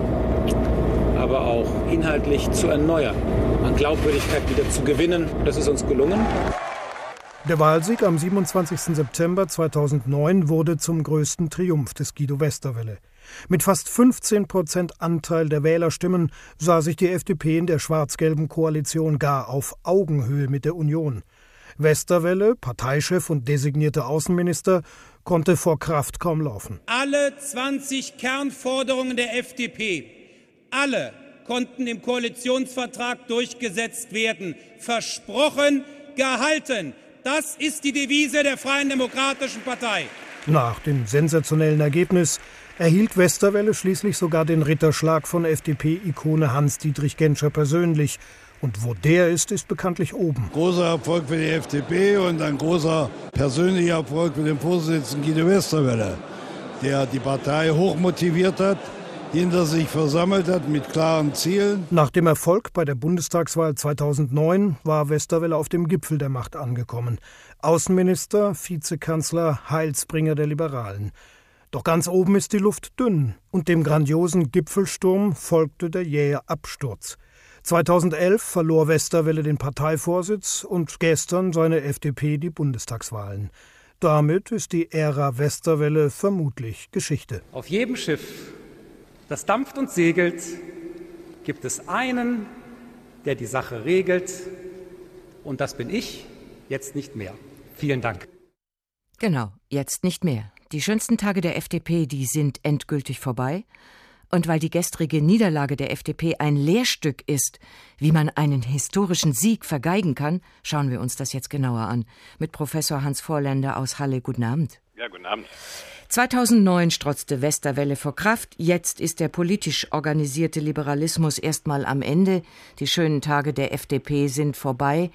aber auch inhaltlich zu erneuern, an Glaubwürdigkeit wieder zu gewinnen. Das ist uns gelungen. Der Wahlsieg am 27. September 2009 wurde zum größten Triumph des Guido Westerwelle. Mit fast 15 Prozent Anteil der Wählerstimmen sah sich die FDP in der schwarz-gelben Koalition gar auf Augenhöhe mit der Union. Westerwelle, Parteichef und designierter Außenminister, konnte vor Kraft kaum laufen. Alle 20 Kernforderungen der FDP, alle konnten im Koalitionsvertrag durchgesetzt werden. Versprochen, gehalten. Das ist die Devise der Freien Demokratischen Partei. Nach dem sensationellen Ergebnis erhielt Westerwelle schließlich sogar den Ritterschlag von FDP-Ikone Hans-Dietrich Genscher persönlich. Und wo der ist, ist bekanntlich oben. Großer Erfolg für die FDP und ein großer persönlicher Erfolg für den Vorsitzenden Guido Westerwelle, der die Partei hochmotiviert hat, hinter sich versammelt hat mit klaren Zielen. Nach dem Erfolg bei der Bundestagswahl 2009 war Westerwelle auf dem Gipfel der Macht angekommen. Außenminister, Vizekanzler, Heilsbringer der Liberalen. Doch ganz oben ist die Luft dünn und dem grandiosen Gipfelsturm folgte der jähe Absturz. 2011 verlor Westerwelle den Parteivorsitz und gestern seine FDP die Bundestagswahlen. Damit ist die Ära Westerwelle vermutlich Geschichte. Auf jedem Schiff, das dampft und segelt, gibt es einen, der die Sache regelt, und das bin ich, jetzt nicht mehr. Vielen Dank. Genau, jetzt nicht mehr. Die schönsten Tage der FDP, die sind endgültig vorbei. Und weil die gestrige Niederlage der FDP ein Lehrstück ist, wie man einen historischen Sieg vergeigen kann, schauen wir uns das jetzt genauer an. Mit Professor Hans Vorländer aus Halle. Guten Abend. Ja, guten Abend. 2009 strotzte Westerwelle vor Kraft. Jetzt ist der politisch organisierte Liberalismus erstmal am Ende. Die schönen Tage der FDP sind vorbei.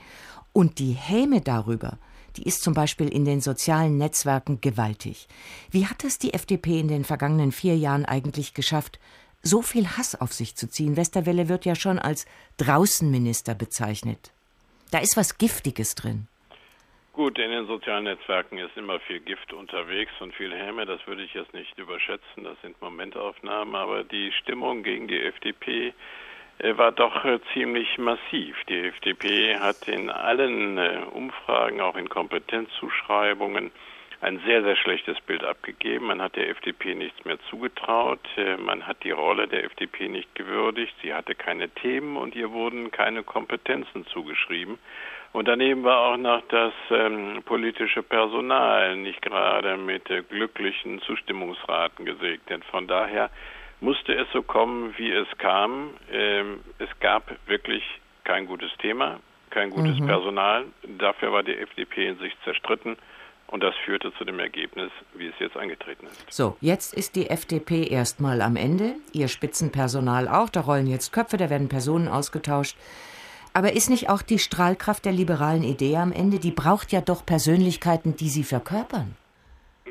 Und die Häme darüber, die ist zum Beispiel in den sozialen Netzwerken gewaltig. Wie hat es die FDP in den vergangenen vier Jahren eigentlich geschafft, so viel Hass auf sich zu ziehen? Westerwelle wird ja schon als Draußenminister bezeichnet. Da ist was Giftiges drin. Gut, in den sozialen Netzwerken ist immer viel Gift unterwegs und viel Häme, das würde ich jetzt nicht überschätzen, das sind Momentaufnahmen, aber die Stimmung gegen die FDP war doch äh, ziemlich massiv. Die FDP hat in allen äh, Umfragen, auch in Kompetenzzuschreibungen, ein sehr, sehr schlechtes Bild abgegeben. Man hat der FDP nichts mehr zugetraut. Man hat die Rolle der FDP nicht gewürdigt. Sie hatte keine Themen und ihr wurden keine Kompetenzen zugeschrieben. Und daneben war auch noch das ähm, politische Personal nicht gerade mit äh, glücklichen Zustimmungsraten gesegnet. Von daher musste es so kommen, wie es kam. Ähm, es gab wirklich kein gutes Thema, kein gutes Mhm. Personal. Dafür war die FDP in sich zerstritten und das führte zu dem Ergebnis, wie es jetzt eingetreten ist. So, jetzt ist die FDP erstmal am Ende, ihr Spitzenpersonal auch, da rollen jetzt Köpfe, da werden Personen ausgetauscht. Aber ist nicht auch die Strahlkraft der liberalen Idee am Ende? Die braucht ja doch Persönlichkeiten, die sie verkörpern.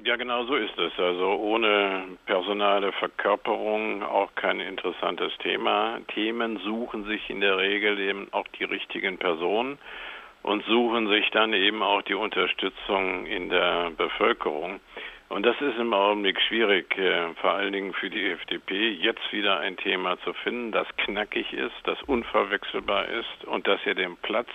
Ja, genau so ist es. Also ohne personale Verkörperung auch kein interessantes Thema. Themen suchen sich in der Regel eben auch die richtigen Personen und suchen sich dann eben auch die Unterstützung in der Bevölkerung. Und das ist im Augenblick schwierig, äh, vor allen Dingen für die FDP, jetzt wieder ein Thema zu finden, das knackig ist, das unverwechselbar ist und das ja den Platz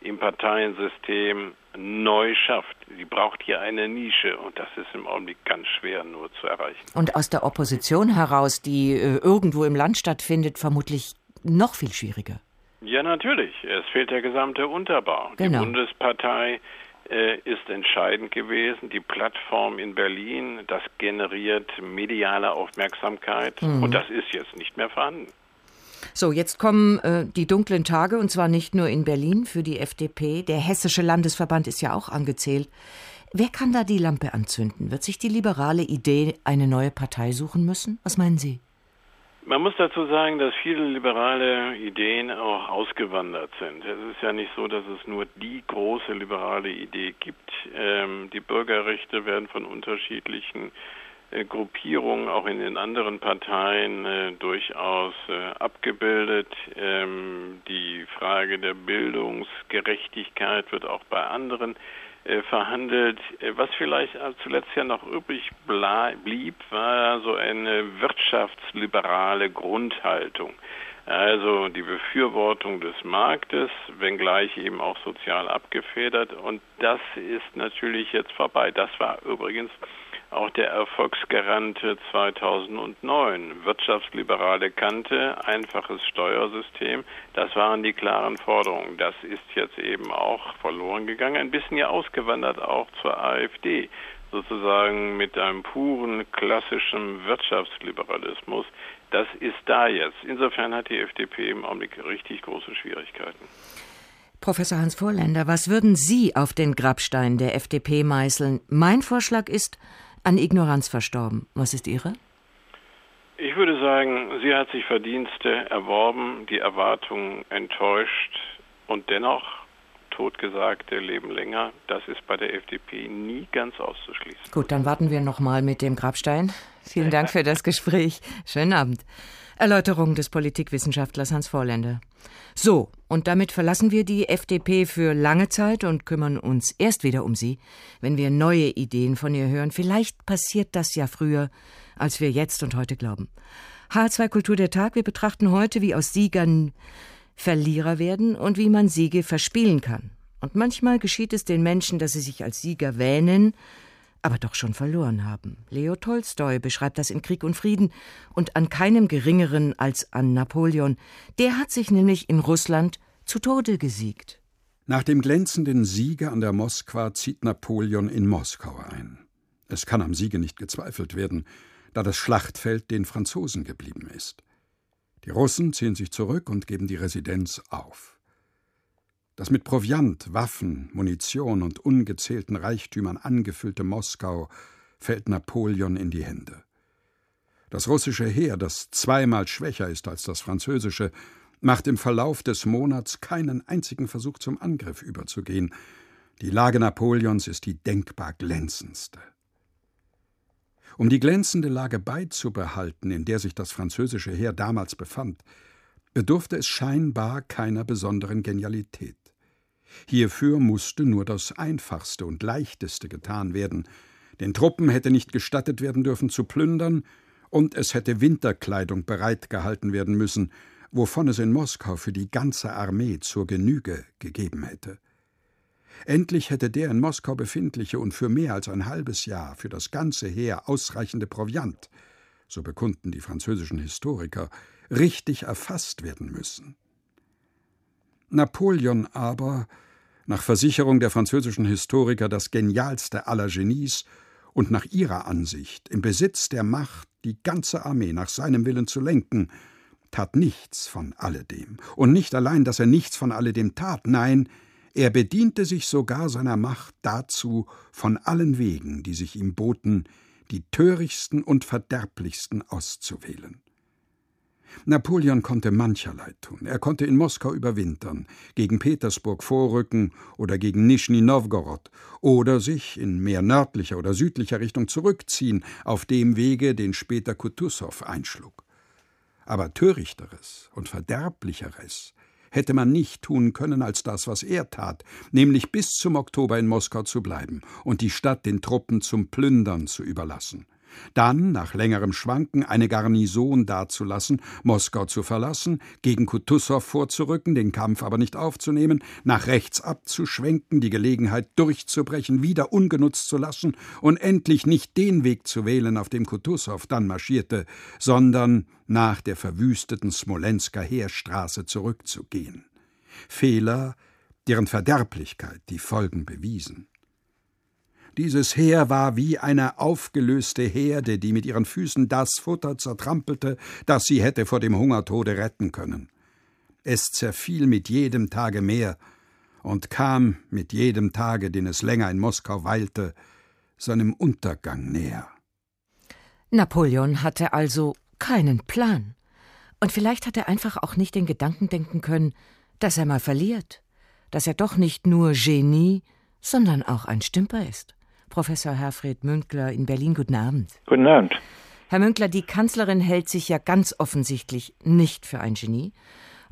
im Parteiensystem neu schafft. Sie braucht hier eine Nische und das ist im Augenblick ganz schwer nur zu erreichen. Und aus der Opposition heraus, die äh, irgendwo im Land stattfindet, vermutlich noch viel schwieriger. Ja, natürlich. Es fehlt der gesamte Unterbau. Genau. Die Bundespartei äh, ist entscheidend gewesen. Die Plattform in Berlin, das generiert mediale Aufmerksamkeit Mhm. und das ist jetzt nicht mehr vorhanden. So, jetzt kommen äh, die dunklen Tage und zwar nicht nur in Berlin für die FDP. Der Hessische Landesverband ist ja auch angezählt. Wer kann da die Lampe anzünden? Wird sich die liberale Idee eine neue Partei suchen müssen? Was meinen Sie? Man muss dazu sagen, dass viele liberale Ideen auch ausgewandert sind. Es ist ja nicht so, dass es nur die große liberale Idee gibt. Ähm, die Bürgerrechte werden von unterschiedlichen Gruppierungen auch in den anderen Parteien äh, durchaus äh, abgebildet. Ähm, die Frage der Bildungsgerechtigkeit wird auch bei anderen äh, verhandelt. Äh, Was vielleicht äh, zuletzt ja noch übrig blieb, war so eine wirtschaftsliberale Grundhaltung. Also die Befürwortung des Marktes, wenngleich eben auch sozial abgefedert. Und das ist natürlich jetzt vorbei. Das war übrigens auch der Erfolgsgarant 2009. Wirtschaftsliberale Kante, einfaches Steuersystem, das waren die klaren Forderungen. Das ist jetzt eben auch verloren gegangen, ein bisschen ja ausgewandert auch zur AfD, sozusagen mit einem puren klassischen Wirtschaftsliberalismus. Das ist da jetzt. Insofern hat die FDP im Augenblick richtig große Schwierigkeiten. Professor Hans Vorländer, was würden Sie auf den Grabstein der FDP meißeln? Mein Vorschlag ist, an Ignoranz verstorben. Was ist Ihre? Ich würde sagen, sie hat sich Verdienste erworben, die Erwartungen enttäuscht und dennoch totgesagte leben länger. Das ist bei der FDP nie ganz auszuschließen. Gut, dann warten wir noch mal mit dem Grabstein. Vielen Dank für das Gespräch. Schönen Abend. Erläuterung des Politikwissenschaftlers Hans Vorländer. So, und damit verlassen wir die FDP für lange Zeit und kümmern uns erst wieder um sie, wenn wir neue Ideen von ihr hören. Vielleicht passiert das ja früher, als wir jetzt und heute glauben. H2 Kultur der Tag. Wir betrachten heute, wie aus Siegern Verlierer werden und wie man Siege verspielen kann. Und manchmal geschieht es den Menschen, dass sie sich als Sieger wähnen, aber doch schon verloren haben. Leo Tolstoi beschreibt das in Krieg und Frieden und an keinem geringeren als an Napoleon. Der hat sich nämlich in Russland zu Tode gesiegt. Nach dem glänzenden Siege an der Moskwa zieht Napoleon in Moskau ein. Es kann am Siege nicht gezweifelt werden, da das Schlachtfeld den Franzosen geblieben ist. Die Russen ziehen sich zurück und geben die Residenz auf. Das mit Proviant, Waffen, Munition und ungezählten Reichtümern angefüllte Moskau fällt Napoleon in die Hände. Das russische Heer, das zweimal schwächer ist als das französische, macht im Verlauf des Monats keinen einzigen Versuch zum Angriff überzugehen. Die Lage Napoleons ist die denkbar glänzendste. Um die glänzende Lage beizubehalten, in der sich das französische Heer damals befand, bedurfte es scheinbar keiner besonderen Genialität. Hierfür musste nur das Einfachste und Leichteste getan werden. Den Truppen hätte nicht gestattet werden dürfen zu plündern, und es hätte Winterkleidung bereitgehalten werden müssen, wovon es in Moskau für die ganze Armee zur Genüge gegeben hätte. Endlich hätte der in Moskau befindliche und für mehr als ein halbes Jahr für das ganze Heer ausreichende Proviant, so bekunden die französischen Historiker, richtig erfasst werden müssen. Napoleon aber, nach Versicherung der französischen Historiker das genialste aller Genies und nach ihrer Ansicht im Besitz der Macht, die ganze Armee nach seinem Willen zu lenken, tat nichts von alledem. Und nicht allein, dass er nichts von alledem tat, nein, er bediente sich sogar seiner Macht dazu, von allen Wegen, die sich ihm boten, die törichtsten und verderblichsten auszuwählen. Napoleon konnte mancherlei tun. Er konnte in Moskau überwintern, gegen Petersburg vorrücken oder gegen Nischni Nowgorod oder sich in mehr nördlicher oder südlicher Richtung zurückziehen, auf dem Wege, den später Kutusow einschlug. Aber törichteres und verderblicheres hätte man nicht tun können als das, was er tat, nämlich bis zum Oktober in Moskau zu bleiben und die Stadt den Truppen zum Plündern zu überlassen dann nach längerem Schwanken eine Garnison dazulassen, Moskau zu verlassen, gegen Kutusow vorzurücken, den Kampf aber nicht aufzunehmen, nach rechts abzuschwenken, die Gelegenheit durchzubrechen, wieder ungenutzt zu lassen und endlich nicht den Weg zu wählen, auf dem Kutusow dann marschierte, sondern nach der verwüsteten Smolensker Heerstraße zurückzugehen. Fehler, deren Verderblichkeit die Folgen bewiesen. Dieses Heer war wie eine aufgelöste Herde, die mit ihren Füßen das Futter zertrampelte, das sie hätte vor dem Hungertode retten können. Es zerfiel mit jedem Tage mehr und kam mit jedem Tage, den es länger in Moskau weilte, seinem Untergang näher. Napoleon hatte also keinen Plan. Und vielleicht hat er einfach auch nicht den Gedanken denken können, dass er mal verliert, dass er doch nicht nur Genie, sondern auch ein Stümper ist. Professor Herfried Münkler in Berlin. Guten Abend. Guten Abend. Herr Münkler, die Kanzlerin hält sich ja ganz offensichtlich nicht für ein Genie.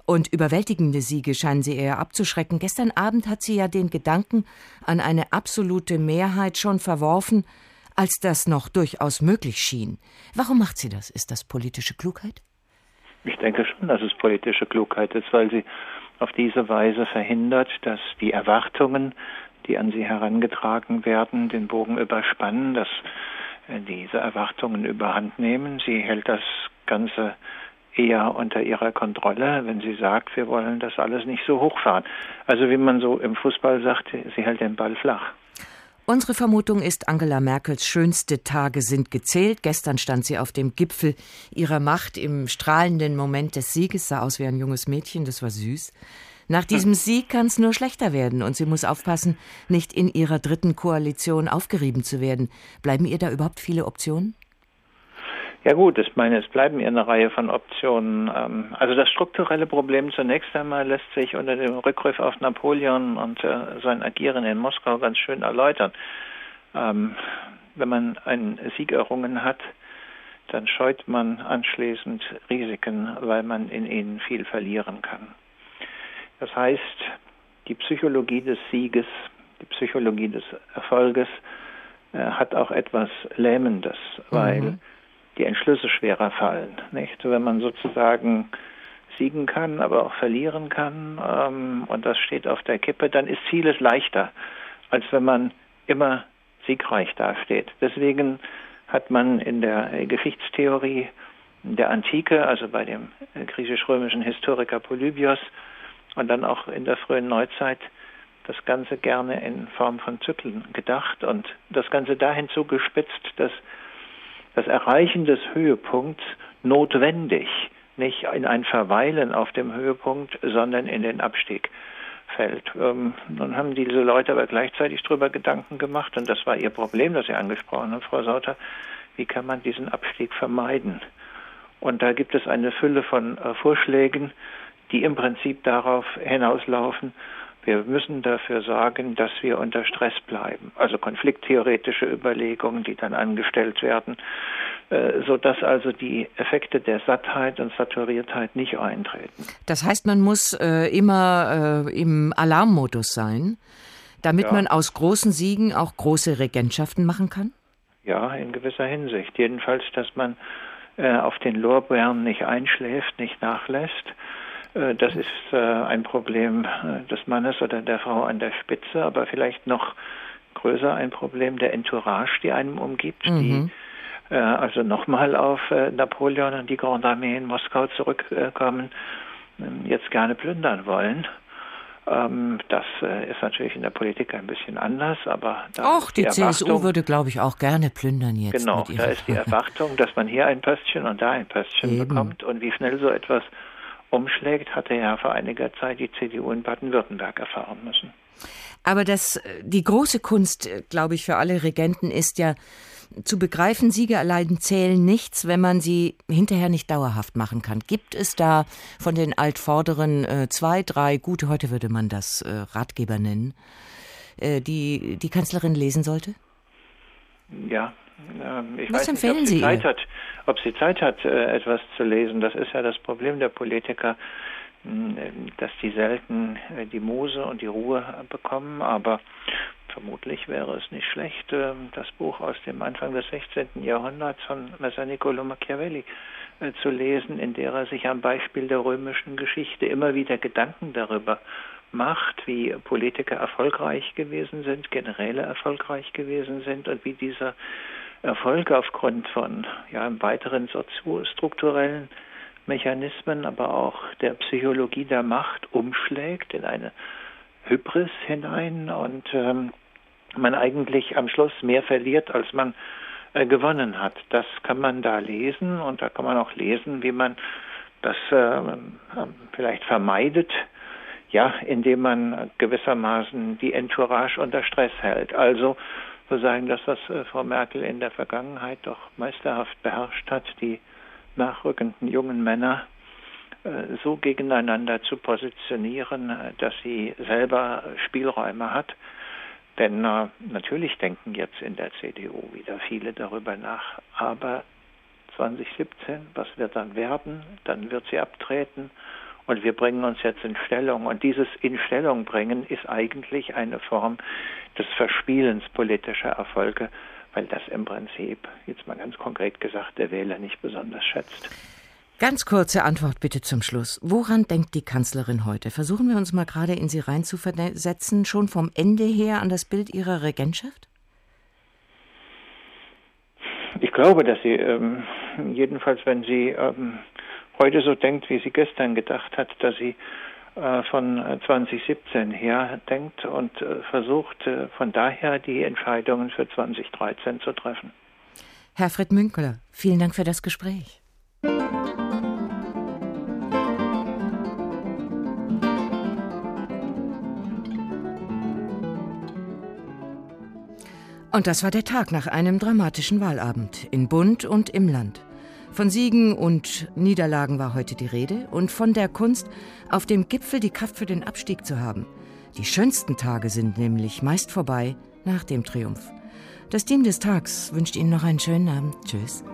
Und überwältigende Siege scheinen sie eher abzuschrecken. Gestern Abend hat sie ja den Gedanken an eine absolute Mehrheit schon verworfen, als das noch durchaus möglich schien. Warum macht sie das? Ist das politische Klugheit? Ich denke schon, dass es politische Klugheit ist, weil sie auf diese Weise verhindert, dass die Erwartungen die an sie herangetragen werden, den Bogen überspannen, dass äh, diese Erwartungen überhand nehmen. Sie hält das Ganze eher unter ihrer Kontrolle, wenn sie sagt, wir wollen das alles nicht so hochfahren. Also wie man so im Fußball sagt, sie hält den Ball flach. Unsere Vermutung ist, Angela Merkels schönste Tage sind gezählt. Gestern stand sie auf dem Gipfel ihrer Macht im strahlenden Moment des Sieges, sah aus wie ein junges Mädchen, das war süß. Nach diesem Sieg kann es nur schlechter werden und sie muss aufpassen, nicht in ihrer dritten Koalition aufgerieben zu werden. Bleiben ihr da überhaupt viele Optionen? Ja gut, ich meine, es bleiben ihr eine Reihe von Optionen. Ähm, also das strukturelle Problem zunächst einmal lässt sich unter dem Rückgriff auf Napoleon und äh, sein Agieren in Moskau ganz schön erläutern. Ähm, wenn man einen Sieg errungen hat, dann scheut man anschließend Risiken, weil man in ihnen viel verlieren kann. Das heißt, die Psychologie des Sieges, die Psychologie des Erfolges äh, hat auch etwas Lähmendes, weil mhm. die Entschlüsse schwerer fallen. Nicht? Wenn man sozusagen siegen kann, aber auch verlieren kann ähm, und das steht auf der Kippe, dann ist vieles leichter, als wenn man immer siegreich dasteht. Deswegen hat man in der Geschichtstheorie der Antike, also bei dem griechisch-römischen Historiker Polybios, und dann auch in der frühen Neuzeit das Ganze gerne in Form von Zyklen gedacht und das Ganze dahin zugespitzt, dass das Erreichen des Höhepunkts notwendig nicht in ein Verweilen auf dem Höhepunkt, sondern in den Abstieg fällt. Ähm, nun haben diese Leute aber gleichzeitig darüber Gedanken gemacht und das war ihr Problem, das Sie angesprochen haben, Frau Sauter. Wie kann man diesen Abstieg vermeiden? Und da gibt es eine Fülle von äh, Vorschlägen, die im Prinzip darauf hinauslaufen, wir müssen dafür sorgen, dass wir unter Stress bleiben. Also konflikttheoretische Überlegungen, die dann angestellt werden, äh, sodass also die Effekte der Sattheit und Saturiertheit nicht eintreten. Das heißt, man muss äh, immer äh, im Alarmmodus sein, damit ja. man aus großen Siegen auch große Regentschaften machen kann? Ja, in gewisser Hinsicht. Jedenfalls, dass man äh, auf den Lorbeeren nicht einschläft, nicht nachlässt das ist äh, ein Problem äh, des Mannes oder der Frau an der Spitze, aber vielleicht noch größer ein Problem der Entourage, die einem umgibt, mhm. die also nochmal auf Napoleon und die Grande Armee in Moskau zurückkommen, ähm, jetzt gerne plündern wollen. Ähm, das äh, ist natürlich in der Politik ein bisschen anders, aber auch die, die CSU würde, glaube ich, auch gerne plündern jetzt. Genau, da ist die Erwartung, dass man hier ein Pöstchen und da ein Pöstchen Eben. bekommt und wie schnell so etwas umschlägt, hatte ja vor einiger Zeit die CDU in Baden-Württemberg erfahren müssen. Aber das, äh, die große Kunst, äh, glaube ich, für alle Regenten ist ja, zu begreifen, Siege allein zählen nichts, wenn man sie hinterher nicht dauerhaft machen kann. Gibt es da von den Altvorderen äh, zwei, drei gute, heute würde man das äh, Ratgeber nennen, äh, die die Kanzlerin lesen sollte? Ja, ich Was weiß empfehlen nicht, ob sie Zeit hat, ob sie Zeit hat, äh, etwas zu lesen. Das ist ja das Problem der Politiker, dass die selten äh, die Muse und die Ruhe bekommen. Aber vermutlich wäre es nicht schlecht, ähm, das Buch aus dem Anfang des 16. Jahrhunderts von Messer Niccolo Machiavelli äh, zu lesen, in der er sich am Beispiel der römischen Geschichte immer wieder Gedanken darüber macht, wie Politiker erfolgreich gewesen sind, Generäle erfolgreich gewesen sind und wie dieser Erfolg aufgrund von ja, im weiteren strukturellen Mechanismen, aber auch der Psychologie der Macht umschlägt in eine Hybris hinein und ähm, man eigentlich am Schluss mehr verliert, als man äh, gewonnen hat. Das kann man da lesen und da kann man auch lesen, wie man das äh, vielleicht vermeidet, ja, indem man gewissermaßen die Entourage unter Stress hält. Also wir sagen, das, was äh, Frau Merkel in der Vergangenheit doch meisterhaft beherrscht hat, die nachrückenden jungen Männer äh, so gegeneinander zu positionieren, äh, dass sie selber Spielräume hat. Denn natürlich denken jetzt in der CDU wieder viele darüber nach, aber 2017, was wird dann werden? Dann wird sie abtreten und wir bringen uns jetzt in Stellung. Und dieses in Stellung bringen ist eigentlich eine Form des Verspielens politischer Erfolge weil das im Prinzip, jetzt mal ganz konkret gesagt, der Wähler nicht besonders schätzt. Ganz kurze Antwort bitte zum Schluss. Woran denkt die Kanzlerin heute? Versuchen wir uns mal gerade in sie reinzuversetzen, schon vom Ende her an das Bild ihrer Regentschaft? Ich glaube, dass sie ähm, jedenfalls, wenn sie ähm, heute so denkt, wie sie gestern gedacht hat, dass sie äh, von 2017 her denkt und äh, versucht äh, von daher die Entscheidungen für 2013 zu treffen. Herr Fred Münkler, vielen Dank für das Gespräch. Und das war der Tag nach einem dramatischen Wahlabend in Bund und im Land. Von Siegen und Niederlagen war heute die Rede und von der Kunst, auf dem Gipfel die Kraft für den Abstieg zu haben. Die schönsten Tage sind nämlich meist vorbei nach dem Triumph. Das Team des Tags wünscht Ihnen noch einen schönen Abend. Tschüss.